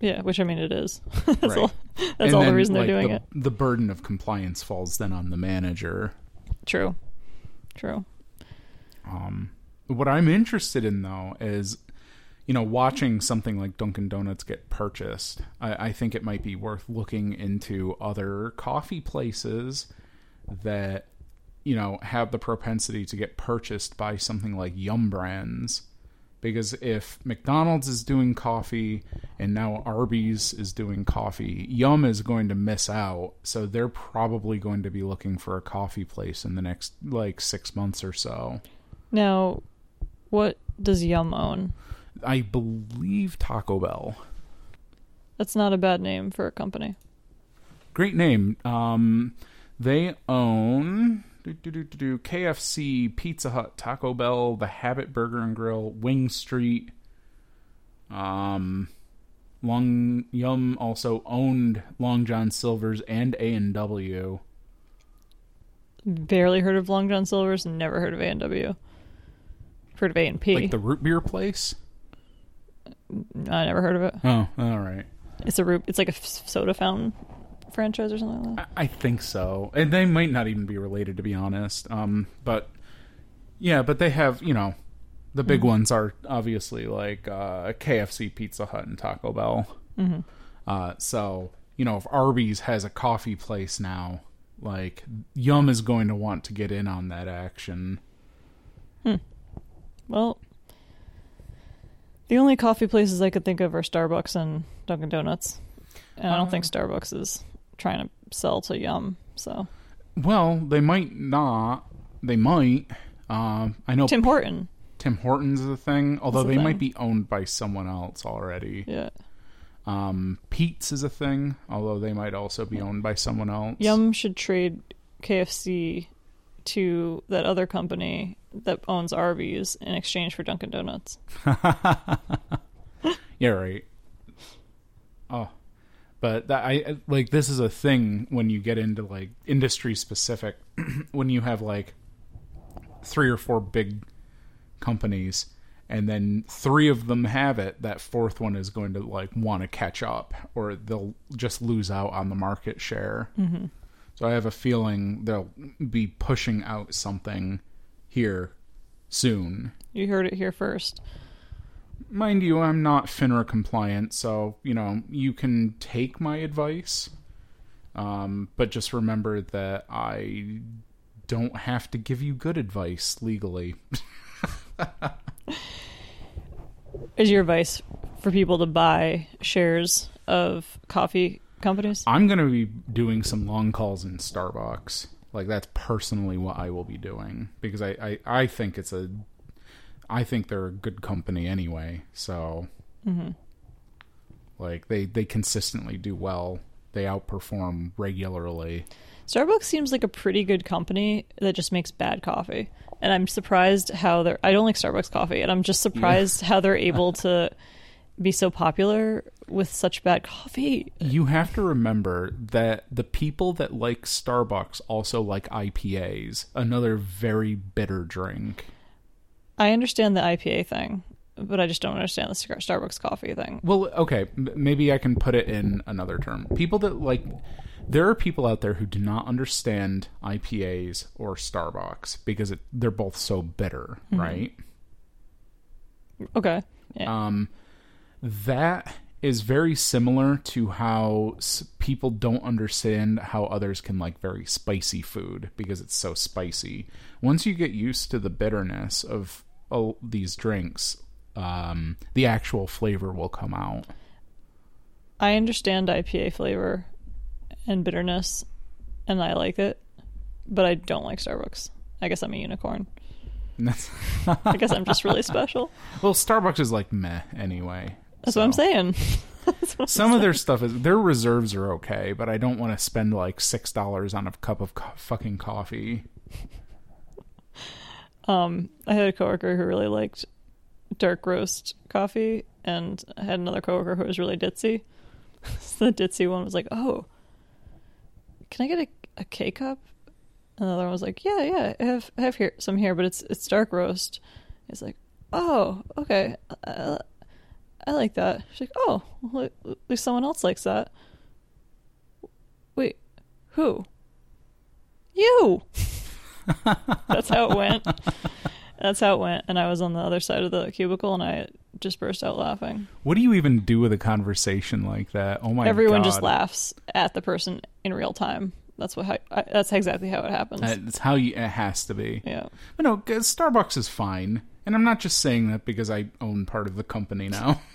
S1: yeah, which I mean it is. that's
S2: Right.
S1: all. That's
S2: And
S1: all the reason they're
S2: like,
S1: doing
S2: the,
S1: it.
S2: The burden of compliance falls then on the manager.
S1: True. True.
S2: Um, what I'm interested in though is, you know, watching something like Dunkin' Donuts get purchased. I, I think it might be worth looking into other coffee places that, you know, have the propensity to get purchased by something like Yum Brands. Because if McDonald's is doing coffee and now Arby's is doing coffee, Yum is going to miss out. So they're probably going to be looking for a coffee place in the next like six months or so.
S1: Now, what does Yum own?
S2: I believe Taco Bell.
S1: That's not a bad name for a company.
S2: Great name. Um, they own do, do, do, do, do, KFC, Pizza Hut, Taco Bell, The Habit Burger and Grill, Wing Street. Um, Long Yum also owned Long John Silver's and A and W.
S1: Barely heard of Long John Silver's. Never heard of A and W. Heard of A and P.
S2: Like the root beer place.
S1: I never heard of it.
S2: Oh, all right.
S1: It's a root. It's like a soda fountain franchise or something like that.
S2: I, I think so, and they might not even be related to be honest. Um, but yeah, but they have you know, the big ones are obviously like uh, KFC, Pizza Hut, and Taco Bell.
S1: Mm-hmm.
S2: Uh, so you know, if Arby's has a coffee place now, like Yum is going to want to get in on that action. Hmm.
S1: Well, the only coffee places I could think of are Starbucks and Dunkin' Donuts, and I don't think Starbucks is trying to sell to Yum. So
S2: Well, they might not. They might. Um, I know
S1: Tim Horton,
S2: Tim Hortons is a thing, although
S1: a
S2: they might be owned by someone else already.
S1: yeah,
S2: Um, Peet's is a thing, although they might also be owned by someone else.
S1: Yum should trade KFC to that other company that owns Arby's in exchange for Dunkin' Donuts.
S2: Yeah, right. Oh, but that I like this is a thing when you get into like industry specific when you have like three or four big companies and then three of them have it that fourth one is going to like want to catch up or they'll just lose out on the market share mm-hmm. So i have a feeling they'll be pushing out something here soon
S1: You heard it here first.
S2: mind you, I'm not FINRA compliant, so you know you can take my advice, um, but just remember that I don't have to give you good advice legally.
S1: Is your advice for people to buy shares of coffee companies?
S2: I'm gonna be doing some long calls in Starbucks. Like that's personally what I will be doing because I I, I think it's a I think they're a good company anyway. So mm-hmm. like they they consistently do well. They outperform regularly.
S1: Starbucks seems like a pretty good company that just makes bad coffee. And I'm surprised how they're I don't like Starbucks coffee and I'm just surprised how they're able to be so popular with such bad coffee.
S2: You have to remember that the people that like Starbucks also like IPAs, another very bitter drink.
S1: I understand the IPA thing, but I just don't understand the Starbucks coffee thing.
S2: Well, okay, maybe I can put it in another term. People that like there are people out there who do not understand IPAs or Starbucks because it, they're both so bitter, right?
S1: Okay. Yeah.
S2: Um, that is very similar to how s- people don't understand how others can like very spicy food because it's so spicy. Once you get used to the bitterness of oh, these drinks, um, the actual flavor will come out.
S1: I understand IPA flavor and bitterness, and I like it, but I don't like Starbucks. I guess I'm a unicorn. I guess I'm just really special.
S2: well, Starbucks is like meh anyway.
S1: That's what I'm saying. What I'm
S2: Some of their stuff is their reserves are okay, but I don't want to spend like six dollars on a cup of co- fucking coffee.
S1: Um, I had a coworker who really liked dark roast coffee, and I had another coworker who was really ditzy. so the ditzy one was like, "Oh, can I get a, a K cup?" And the other one was like, "Yeah, yeah, I have I have here some here, but it's it's dark roast." He's like, "Oh, okay, uh, I like that." She's like, "Oh, well, at least someone else likes that." Wait, who? You. That's how it went. That's how it went. And I was on the other side of the cubicle and I just burst out laughing.
S2: What do you even do with a conversation like that? Oh my god
S1: Everyone
S2: god.
S1: just laughs at the person in real time. That's what. How, that's exactly how it happens.
S2: It's how you, it has to be.
S1: yeah.
S2: But no, Starbucks is fine. And I'm not just saying that because I own part of the company now.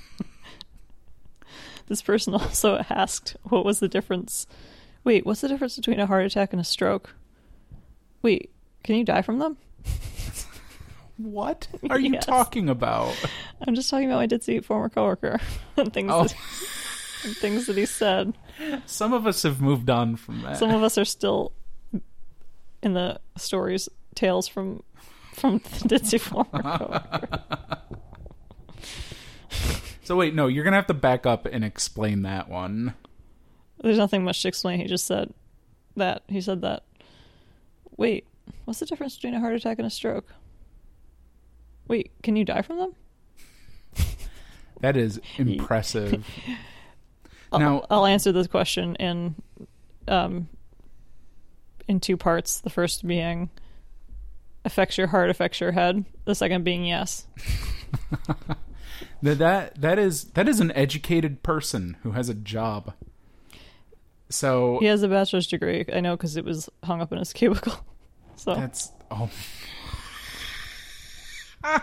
S1: This person also asked, "What was the difference? Wait, what's the difference between a heart attack and a stroke? Wait, can you die from them?
S2: what are you
S1: Yes.
S2: talking about?
S1: I'm just talking about my ditzy former coworker and things.
S2: Oh.
S1: that- and things that he said.
S2: Some of us have moved on from that.
S1: Some of us are still in the stories, tales from from the Ditzy former.
S2: so wait, no, you're gonna have to back up and explain that one.
S1: There's nothing much to explain. He just said that. He said that. Wait, what's the difference between a heart attack and a stroke? Wait, can you die from them?
S2: That is impressive.
S1: I'll,
S2: Now-
S1: I'll answer this question in um in two parts. The first being affects your heart, affects your head. The second being yes.
S2: that that is that is an educated person who has a job. So
S1: He has a bachelor's degree. I know because it was hung up in his cubicle. So
S2: that's oh.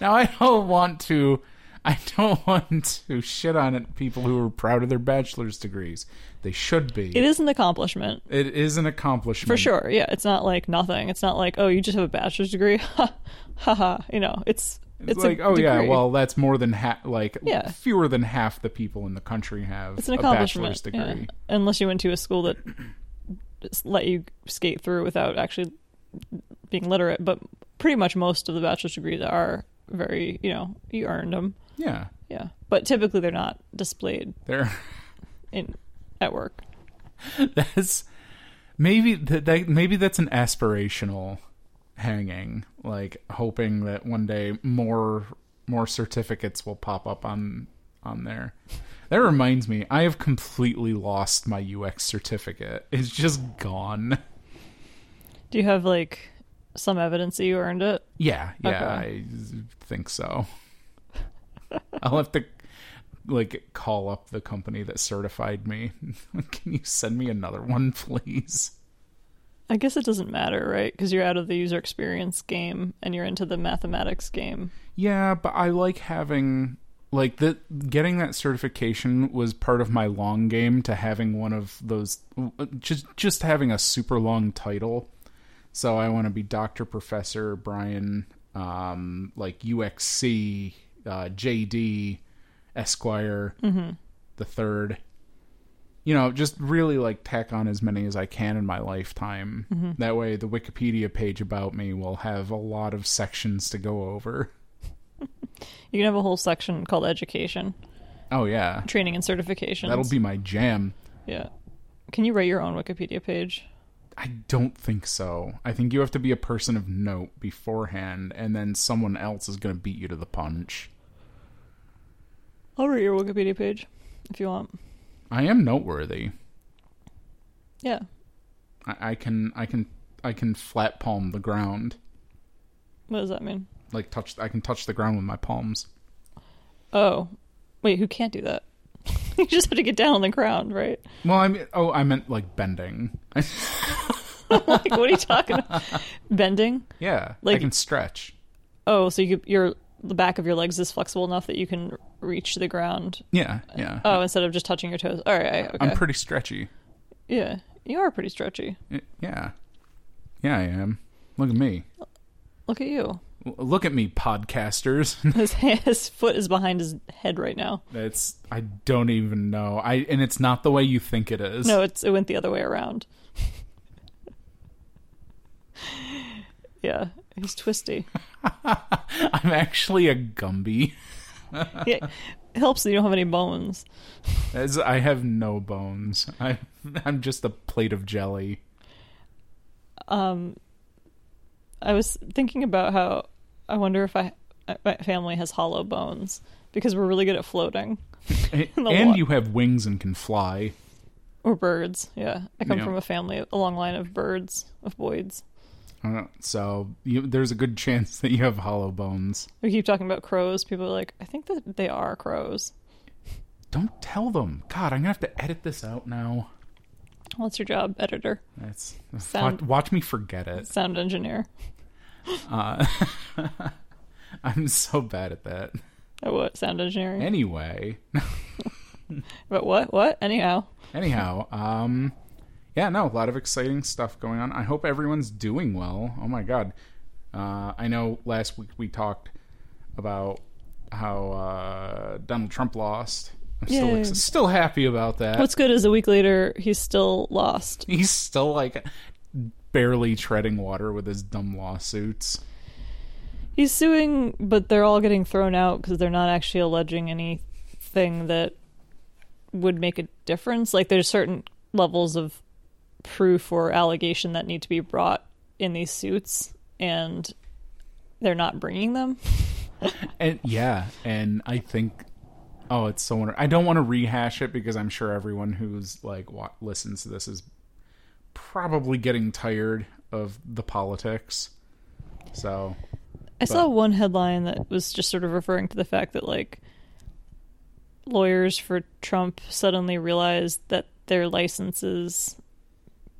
S2: now I don't want to I don't want to shit on it, people who are proud of their bachelor's degrees. They should be.
S1: it is an accomplishment
S2: it is an accomplishment.
S1: for sure. Yeah, it's not like nothing. It's not like oh, you just have a bachelor's degree. Ha ha ha. You know, it's
S2: It's,
S1: it's,
S2: like, oh yeah, well, that's more than half. Like,
S1: Yeah.
S2: fewer than half the people in the country have
S1: it's an
S2: a
S1: accomplishment.
S2: bachelor's
S1: yeah.
S2: degree.
S1: Unless you went to a school that let you skate through without actually being literate, but pretty much most of the bachelor's degrees are very, you know, you earned them.
S2: Yeah,
S1: Yeah, but typically they're not displayed
S2: they're
S1: in at work.
S2: that's maybe that, that maybe that's an aspirational hanging, like hoping that one day more more certificates will pop up on on there. That reminds me, I have completely lost my UX certificate. It's just gone.
S1: Do you have like some evidence that you earned it?
S2: Yeah, yeah,
S1: Okay.
S2: I think so. I'll have to like call up the company that certified me. Can you send me another one, please?
S1: I guess it doesn't matter, right? Because you're out of the user experience game and you're into the mathematics game.
S2: Yeah, but I like having like the getting that certification was part of my long game to having one of those just just having a super long title. So I want to be Doctor Professor Brian um like UXC uh JD Esquire the third. You know, just really like tack on as many as I can in my lifetime. That way the Wikipedia page about me will have a lot of sections to go over.
S1: You can have a whole section called education,
S2: Oh yeah.
S1: training, and certifications.
S2: That'll be my jam.
S1: yeah. Can you write your own Wikipedia page?
S2: I don't think so. I think you have to be a person of note beforehand, and then someone else is going to beat you to the punch.
S1: I'll write your Wikipedia page if you want.
S2: I am noteworthy.
S1: Yeah.
S2: I, I can, I can, I can flat palm the ground.
S1: What does that mean?
S2: Like touch, I can touch the ground with my palms.
S1: Oh, wait, who can't do that? you just have to get down on the ground, right?
S2: Well, I mean, oh, I meant like bending.
S1: like, what are you talking about? Bending?
S2: yeah, I
S1: Like-
S2: can stretch.
S1: Oh, so you your the back of your legs is flexible enough that you can reach the ground.
S2: Yeah, yeah.
S1: Oh, instead of just touching your toes. All right, okay.
S2: I'm pretty stretchy.
S1: yeah, you are pretty stretchy.
S2: Yeah, yeah, I am. Look at me.
S1: Look at you.
S2: Look at me, podcasters.
S1: His his foot is behind his head right now.
S2: It's I don't even know. I and it's not the way you think it is.
S1: No, it's it went the other way around. yeah, he's twisty.
S2: I'm actually a Gumby.
S1: Yeah, it helps that you don't have any bones.
S2: As I have no bones. I I'm just a plate of jelly.
S1: Um, I was thinking about how I wonder if I my family has hollow bones because we're really good at floating
S2: and you have wings and can fly.
S1: or birds. Yeah, I come
S2: Yeah.
S1: from a family a long line of birds of boids.
S2: Uh, so you, there's a good chance that you have hollow bones.
S1: We keep talking about crows. People are like, I think that they are crows.
S2: Don't tell them. God, I'm gonna have to edit this out now.
S1: What's your job, editor,
S2: That's
S1: Sound-
S2: watch, watch me forget it.
S1: sound engineer?
S2: Uh, I'm so bad at that.
S1: Oh, what sound engineering?
S2: Anyway,
S1: but what? What? Anyhow,
S2: anyhow, um, yeah, no, a lot of exciting stuff going on. I hope everyone's doing well. Oh my god, uh, I know last week we talked about how uh, Donald Trump lost. I'm still
S1: Yay.
S2: still happy about that.
S1: What's good is a week later he's still lost.
S2: He's still like barely treading water with his dumb lawsuits.
S1: He's suing, but they're all getting thrown out because they're not actually alleging anything that would make a difference. Like there's certain levels of proof or allegation that need to be brought in these suits, and they're not bringing them.
S2: And yeah, and I think oh, it's so. wonder- I don't want to rehash it because I'm sure everyone who's like wa- listens to this is probably getting tired of the politics. So
S1: I saw one headline that was just sort of referring to the fact that like lawyers for Trump suddenly realized that their licenses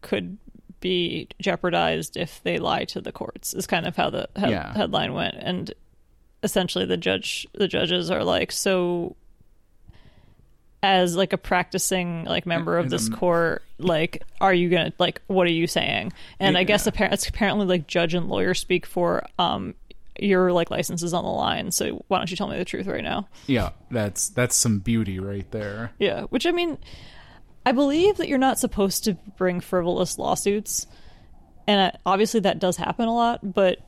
S1: could be jeopardized if they lie to the courts. Is kind of how the he-
S2: Yeah.
S1: headline went, and essentially the judge, the judges are like, so as like a practicing like member of this court, like, are you gonna like what are you saying? And I guess
S2: Yeah.
S1: appar- it's apparently like judge and lawyer speak for um your like license is on the line. So why don't you tell me the truth right now?
S2: yeah, that's that's some beauty right there.
S1: Yeah, which I mean, I believe that you're not supposed to bring frivolous lawsuits, and obviously that does happen a lot. But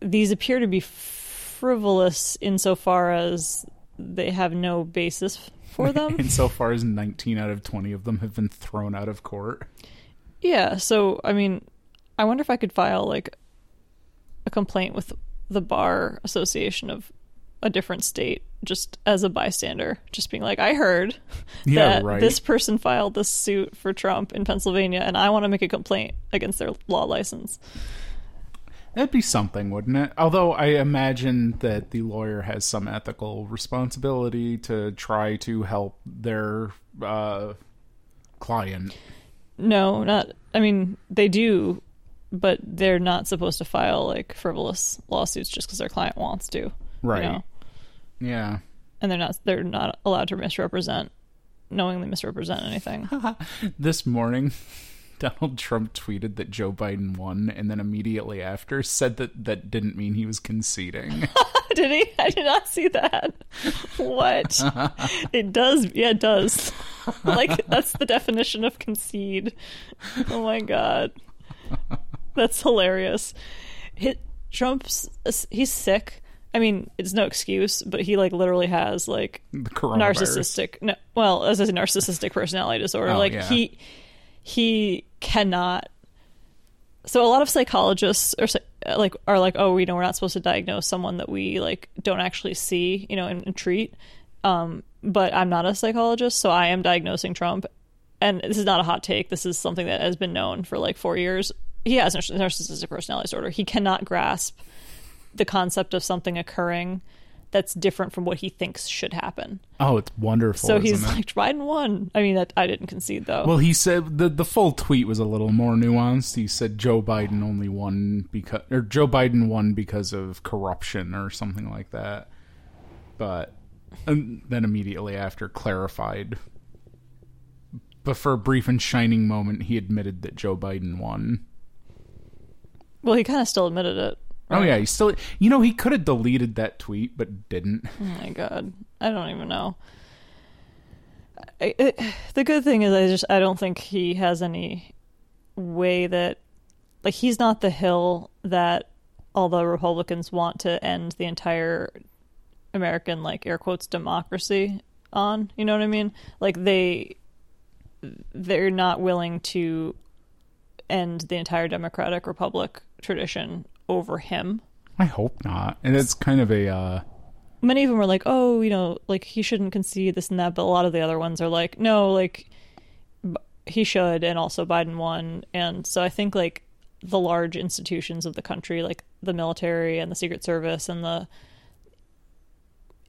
S1: these appear to be frivolous insofar as they have no basis for them.
S2: Insofar as 19 out of 20 of them have been thrown out of court.
S1: yeah, so I mean, I wonder if I could file like a complaint with the bar association of a different state just as a bystander just being like i heard
S2: Yeah,
S1: that
S2: right.
S1: this person filed this suit for Trump in Pennsylvania, and I want to make a complaint against their law license.
S2: That'd be something, wouldn't it? Although I imagine that the lawyer has some ethical responsibility to try to help their uh, client.
S1: No, not. I mean, they do, but they're not supposed to file like frivolous lawsuits just because their client wants to. you
S2: Right.
S1: know?
S2: Yeah.
S1: And they're not. They're not allowed to misrepresent, knowingly misrepresent anything.
S2: This morning, Donald Trump tweeted that Joe Biden won, and then immediately after said that that didn't mean he was conceding.
S1: did he? I did not see that. What? it does. Yeah, it does. like that's the definition of concede. Oh my god, that's hilarious. Hit Trump's. He's sick. I mean, it's no excuse, but he like literally has like narcissistic. No, well, as a narcissistic personality disorder,
S2: Oh,
S1: like
S2: yeah.
S1: he he cannot. So a lot of psychologists are like are like, oh, you know, we're not supposed to diagnose someone that we like don't actually see, you know, and, and treat. Um, but I'm not a psychologist, so I am diagnosing Trump, and this is not a hot take. This is something that has been known for like four years. He has narciss- narcissistic personality disorder. He cannot grasp the concept of something occurring that's different from what he thinks should happen.
S2: Oh, it's wonderful.
S1: So he's
S2: it?
S1: like, Biden won. I mean, that I didn't concede though.
S2: Well, he said the the full tweet was a little more nuanced. He said Joe Biden only won because or Joe Biden won because of corruption or something like that. But and then immediately after clarified. But for a brief and shining moment, he admitted that Joe Biden won.
S1: well, he kind of still admitted it.
S2: Oh yeah, he still. You know, he could have deleted that tweet, but didn't.
S1: Oh my god, I don't even know. I, it, the good thing is, I just I don't think he has any way that like he's not the hill that all the Republicans want to end the entire American like air quotes democracy on. You know what I mean? Like they they're not willing to end the entire democratic republic tradition over him.
S2: I hope not. And it's kind of a. uh
S1: many of them are like, oh, you know, like he shouldn't concede this and that, but a lot of the other ones are like, no, like b- he should, and also Biden won, and so I think like the large institutions of the country, like the military and the Secret Service and the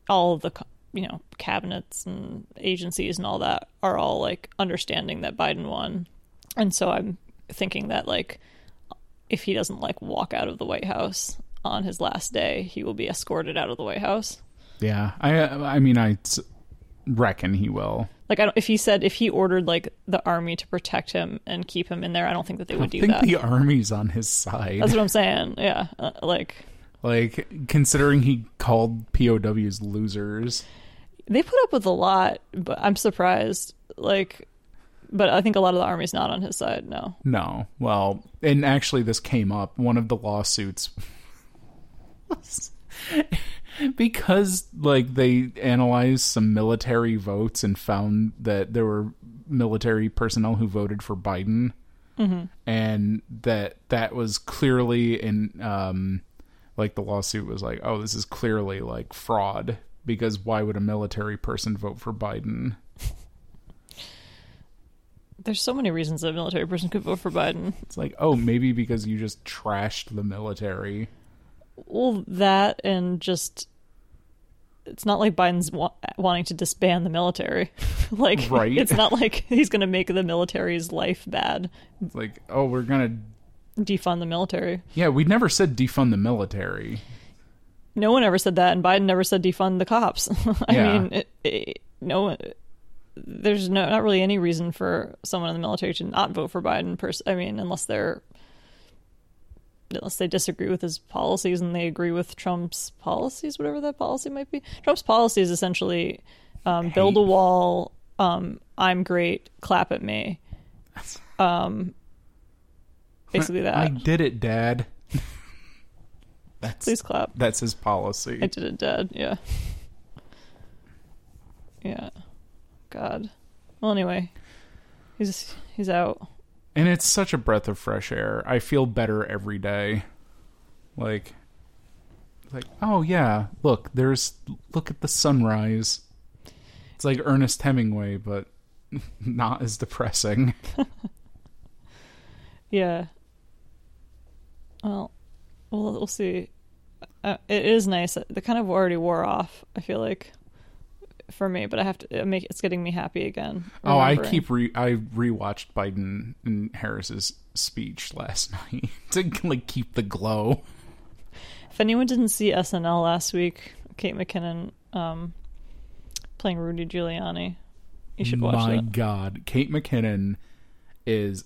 S1: all of the you know cabinets and agencies and all that are all like understanding that Biden won, and so I'm thinking that like if he doesn't like walk out of the White House on his last day, he will be escorted out of the White House.
S2: Yeah, I. I mean, I reckon he will.
S1: Like, I don't, if he said if he ordered like the army to protect him and keep him in there, I don't think that they would
S2: I
S1: do
S2: think
S1: that.
S2: the army's on his side.
S1: That's what I'm saying. Yeah, uh, like
S2: Like considering he called POWs losers.
S1: They put up with a lot, but I'm surprised. Like, but I think a lot of the army's not on his side. No.
S2: No. Well, and actually this came up. One of the lawsuits because like they analyzed some military votes and found that there were military personnel who voted for Biden. And that that was clearly in um like the lawsuit was like, "Oh, this is clearly like fraud because why would a military person vote for Biden?"
S1: There's so many reasons that a military person could vote for Biden.
S2: It's like, "Oh, maybe because you just trashed the military."
S1: Well, that and just it's not like Biden's wa- wanting to disband the military. like,
S2: Right.
S1: it's not like he's going to make the military's life bad,
S2: It's like, "Oh, we're going to
S1: defund the military.
S2: Yeah, we never said defund the military.
S1: No one ever said that, and Biden never said defund the cops. I
S2: Yeah.
S1: mean, it, it, no one. There's no not really any reason for someone in the military to not vote for Biden. Pers- I mean, unless they're unless they disagree with his policies and they agree with Trump's policies, whatever that policy might be. Trump's policy is essentially um, build a wall. Um, I'm great. Clap at me. Um, basically that.
S2: I did it, Dad. that's
S1: Please clap.
S2: that's his policy.
S1: I did it, Dad. Yeah. Yeah. God. Well, anyway, he's he's out.
S2: and it's such a breath of fresh air. I feel better every day. Like like, oh yeah, look, there's look at the sunrise. It's like Ernest Hemingway, but not as depressing.
S1: Yeah. Well, we'll we'll see. Uh, it is nice. The kind of already wore off. I feel like for me, but I have to it make. It's getting me happy again.
S2: Oh, I keep re I rewatched Biden and Harris's speech last night to like keep the glow.
S1: If anyone didn't see SNL last week, Kate McKinnon um, playing Rudy Giuliani, you should watch
S2: My
S1: that.
S2: God, Kate McKinnon is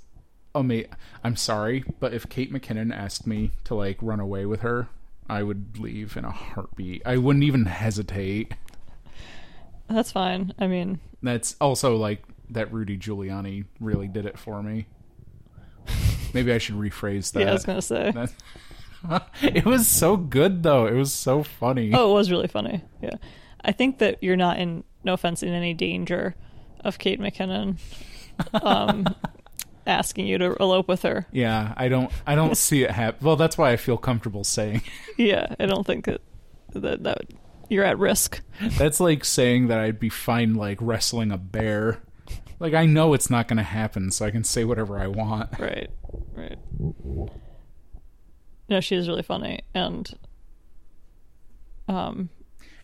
S2: amazing. I'm sorry, but if Kate McKinnon asked me to like run away with her, I would leave in a heartbeat. I wouldn't even hesitate.
S1: That's fine. I mean,
S2: That's also like that Rudy Giuliani really did it for me. Maybe I should rephrase that.
S1: yeah, I was gonna say.
S2: It was so good though. It was so funny.
S1: Oh, it was really funny. Yeah, I think that you're not in. No offense, in any danger of Kate McKinnon um, asking you to elope with her.
S2: Yeah, I don't I don't see it happen. Well, that's why I feel comfortable saying.
S1: Yeah, I don't think that that, that you're at risk.
S2: That's like saying that I'd be fine like wrestling a bear. Like I know it's not going to happen, so I can say whatever I want.
S1: Right. Right. No, she is really funny, and um,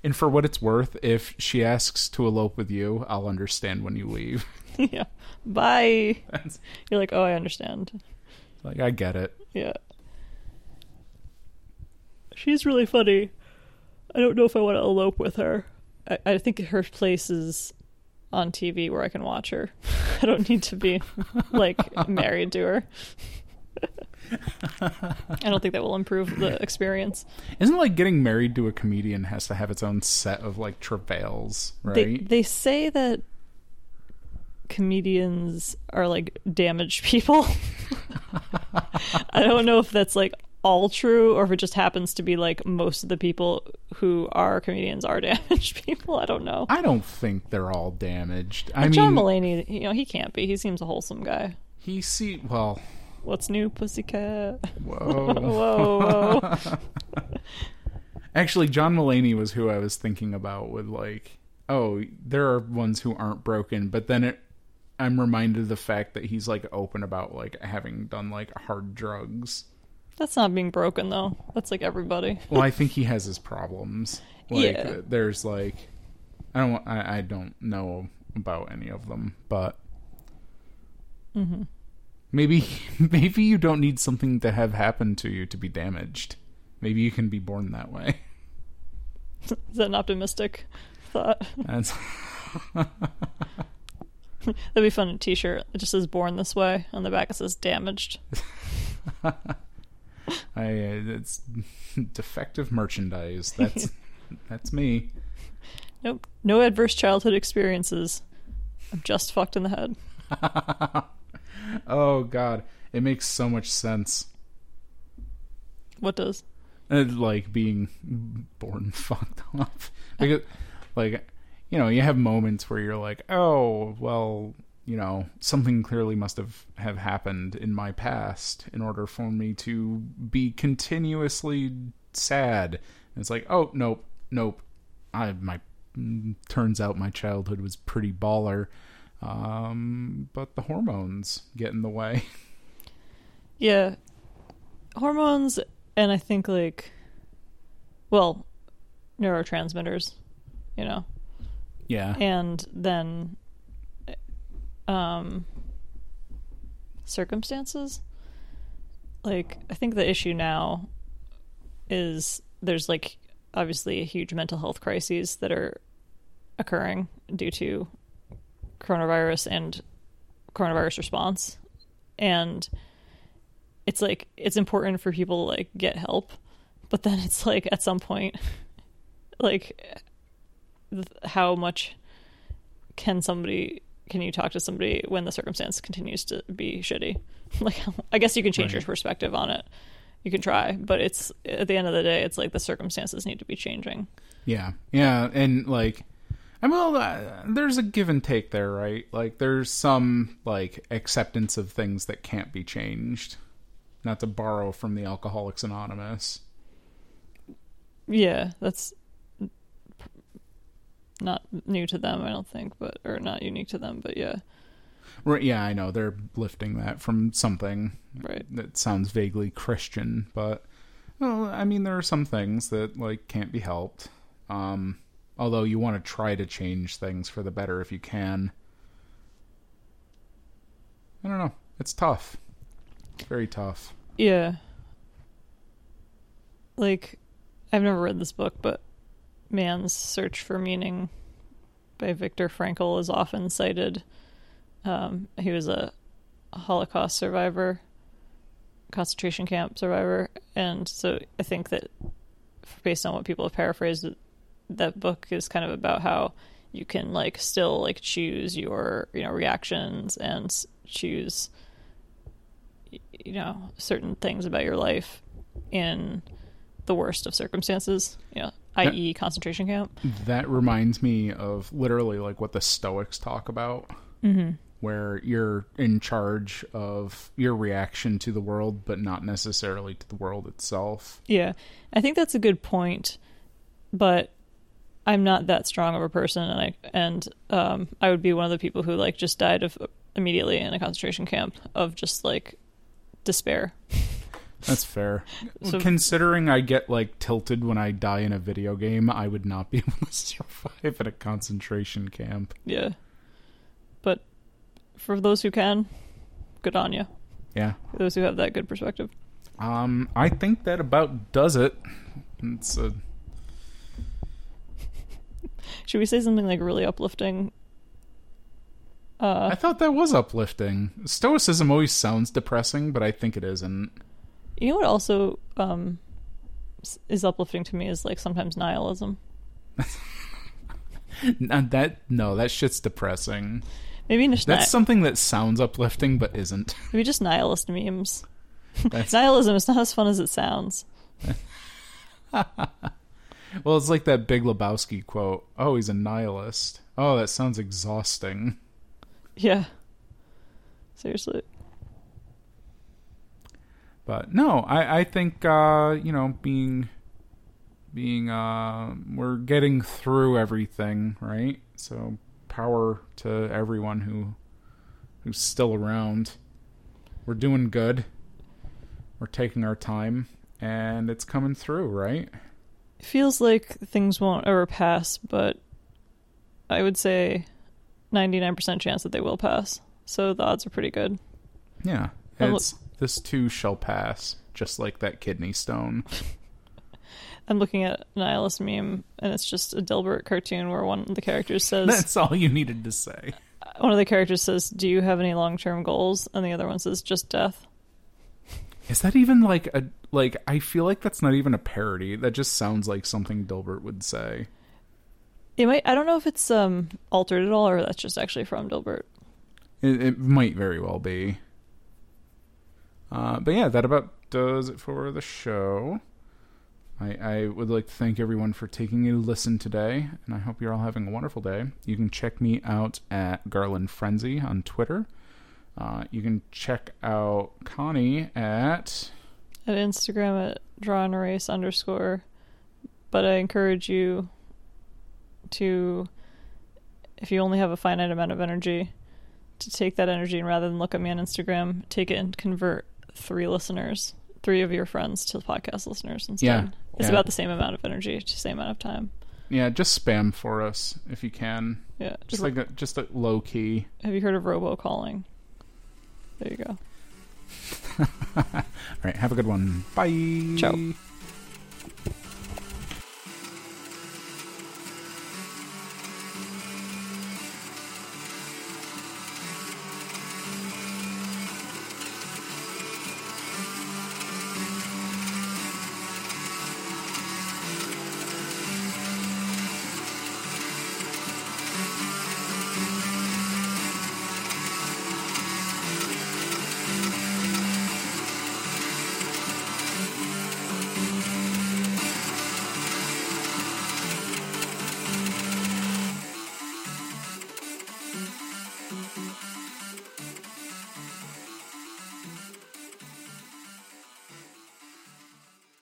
S2: And for what it's worth, if she asks to elope with you, I'll understand when you leave.
S1: yeah. Bye.
S2: That's,
S1: You're like, oh, I understand.
S2: like I get it.
S1: Yeah. She's really funny. I don't know if I want to elope with her. I, I think her place is on TV where I can watch her. I don't need to be like married to her. I don't think that will improve the experience.
S2: Isn't like getting married to a comedian has to have its own set of like travails, right?
S1: They they say that comedians are like damaged people. I don't know if that's like all true or if it just happens to be like most of the people who are comedians are damaged people. I don't know.
S2: I don't think they're all damaged. I
S1: Like John
S2: mean,
S1: Mulaney, you know, he can't be. He seems a wholesome guy.
S2: he see well.
S1: What's new, pussycat?
S2: Whoa.
S1: whoa, whoa.
S2: Actually, John Mulaney was who I was thinking about with like, oh, there are ones who aren't broken, but then it, I'm reminded of the fact that he's like open about like having done like hard drugs.
S1: That's not being broken though. That's like everybody.
S2: Well, I think he has his problems. Like,
S1: Yeah.
S2: there's like, I don't, I, I don't know about any of them, but mm-hmm. maybe, maybe you don't need something to have happen to you to be damaged. Maybe you can be born that way.
S1: Is that an optimistic thought?
S2: That's.
S1: That'd be fun. A T-shirt. It just says "Born This Way" on the back. It says "Damaged."
S2: I uh, it's defective merchandise. That's that's me.
S1: Nope. No adverse childhood experiences. I'm just fucked in the head.
S2: oh god, it makes so much sense.
S1: What does?
S2: Uh, like being born fucked up because like you know you have moments where you're like oh well you know something clearly must have have happened in my past in order for me to be continuously sad. And it's like oh nope nope. I my turns out my childhood was pretty baller. Um but the hormones get in the way.
S1: Yeah. Hormones and I think like well, neurotransmitters, you know.
S2: yeah.
S1: And then um circumstances. Like I think the issue now is there's like obviously a huge mental health crises that are occurring due to coronavirus and coronavirus response and it's like it's important for people to like get help but then it's like at some point like how much can somebody can you talk to somebody when the circumstance continues to be shitty like i guess you can change your perspective on it you can try but it's at the end of the day it's like the circumstances need to be changing
S2: Yeah, yeah, and like, I mean, well, uh, there's a give and take there, right? Like, there's some like acceptance of things that can't be changed. Not to borrow from the Alcoholics Anonymous.
S1: yeah that's not new to them i don't think but or not unique to them but yeah
S2: Right? Yeah, I know they're lifting that from something
S1: right
S2: that sounds vaguely Christian, but well, I mean, there are some things that like can't be helped. Um, although you want to try to change things for the better if you can. I don't know. It's tough. Very tough.
S1: Yeah. Like, I've never read this book, but Man's Search for Meaning by Viktor Frankl is often cited. Um, he was a Holocaust survivor, concentration camp survivor, and so I think that based on what people have paraphrased, that book is kind of about how you can like still like choose your you know reactions and choose you know certain things about your life in the worst of circumstances you know i.e concentration camp
S2: That reminds me of literally like what the Stoics talk about,
S1: mm-hmm.
S2: where you're in charge of your reaction to the world, but not necessarily to the world itself.
S1: yeah i think that's a good point but i'm not that strong of a person and i and um i would be one of the people who like just died of immediately in a concentration camp of just like despair
S2: That's fair.
S1: So-
S2: Considering I get like tilted when I die in a video game, I would not be able to survive at a concentration camp.
S1: yeah but for those who can good on you
S2: Yeah.
S1: those who have that good perspective
S2: Um, I think that about does it. It's a
S1: should we say something like really uplifting uh
S2: I thought that was uplifting. Stoicism always sounds depressing, but I think it isn't.
S1: You know what also um, is uplifting to me is like sometimes nihilism.
S2: That no, that shit's depressing.
S1: Maybe
S2: That's
S1: ni-
S2: something that sounds uplifting but isn't.
S1: maybe just nihilist memes. Nihilism is not as fun as it sounds.
S2: well, it's like that Big Lebowski quote. Oh, he's a nihilist. Oh, that sounds exhausting.
S1: Yeah. Seriously.
S2: But no, I I think uh, you know being being uh we're getting through everything, right? So power to everyone who who's still around. We're doing good. We're taking our time and it's coming through, right?
S1: It feels like things won't ever pass, but I would say 99% chance that they will pass. So the odds are pretty good.
S2: Yeah. It's this too shall pass, just like that kidney stone.
S1: I'm looking at Nihilist meme, and it's just a Dilbert cartoon where one of the characters says,
S2: That's all you needed to say.
S1: one of the characters says, "Do you have any long-term goals?" and the other one says, "Just death."
S2: Is that even like a like? I feel like that's not even a parody. That just sounds like something Dilbert would say.
S1: It might. I don't know if it's um altered at all or that's just actually from Dilbert.
S2: It, it might very well be. Uh, but yeah, that about does it for the show. I, I would like to thank everyone for taking a listen today, and I hope you're all having a wonderful day. You can check me out at Garland Frenzy on Twitter. Uh, you can check out Connie at
S1: At Instagram at draw and erase underscore. But I encourage you to, if you only have a finite amount of energy, to take that energy and rather than look at me on Instagram, take it and convert three listeners, three of your friends to podcast listeners instead.
S2: Yeah,
S1: It's
S2: yeah.
S1: about the same amount of energy, the same amount of time.
S2: yeah, just spam for us if you can.
S1: Yeah.
S2: Just like a, just a low key.
S1: have you heard of robocalling? There you go.
S2: All right, have a good one. Bye.
S1: Ciao.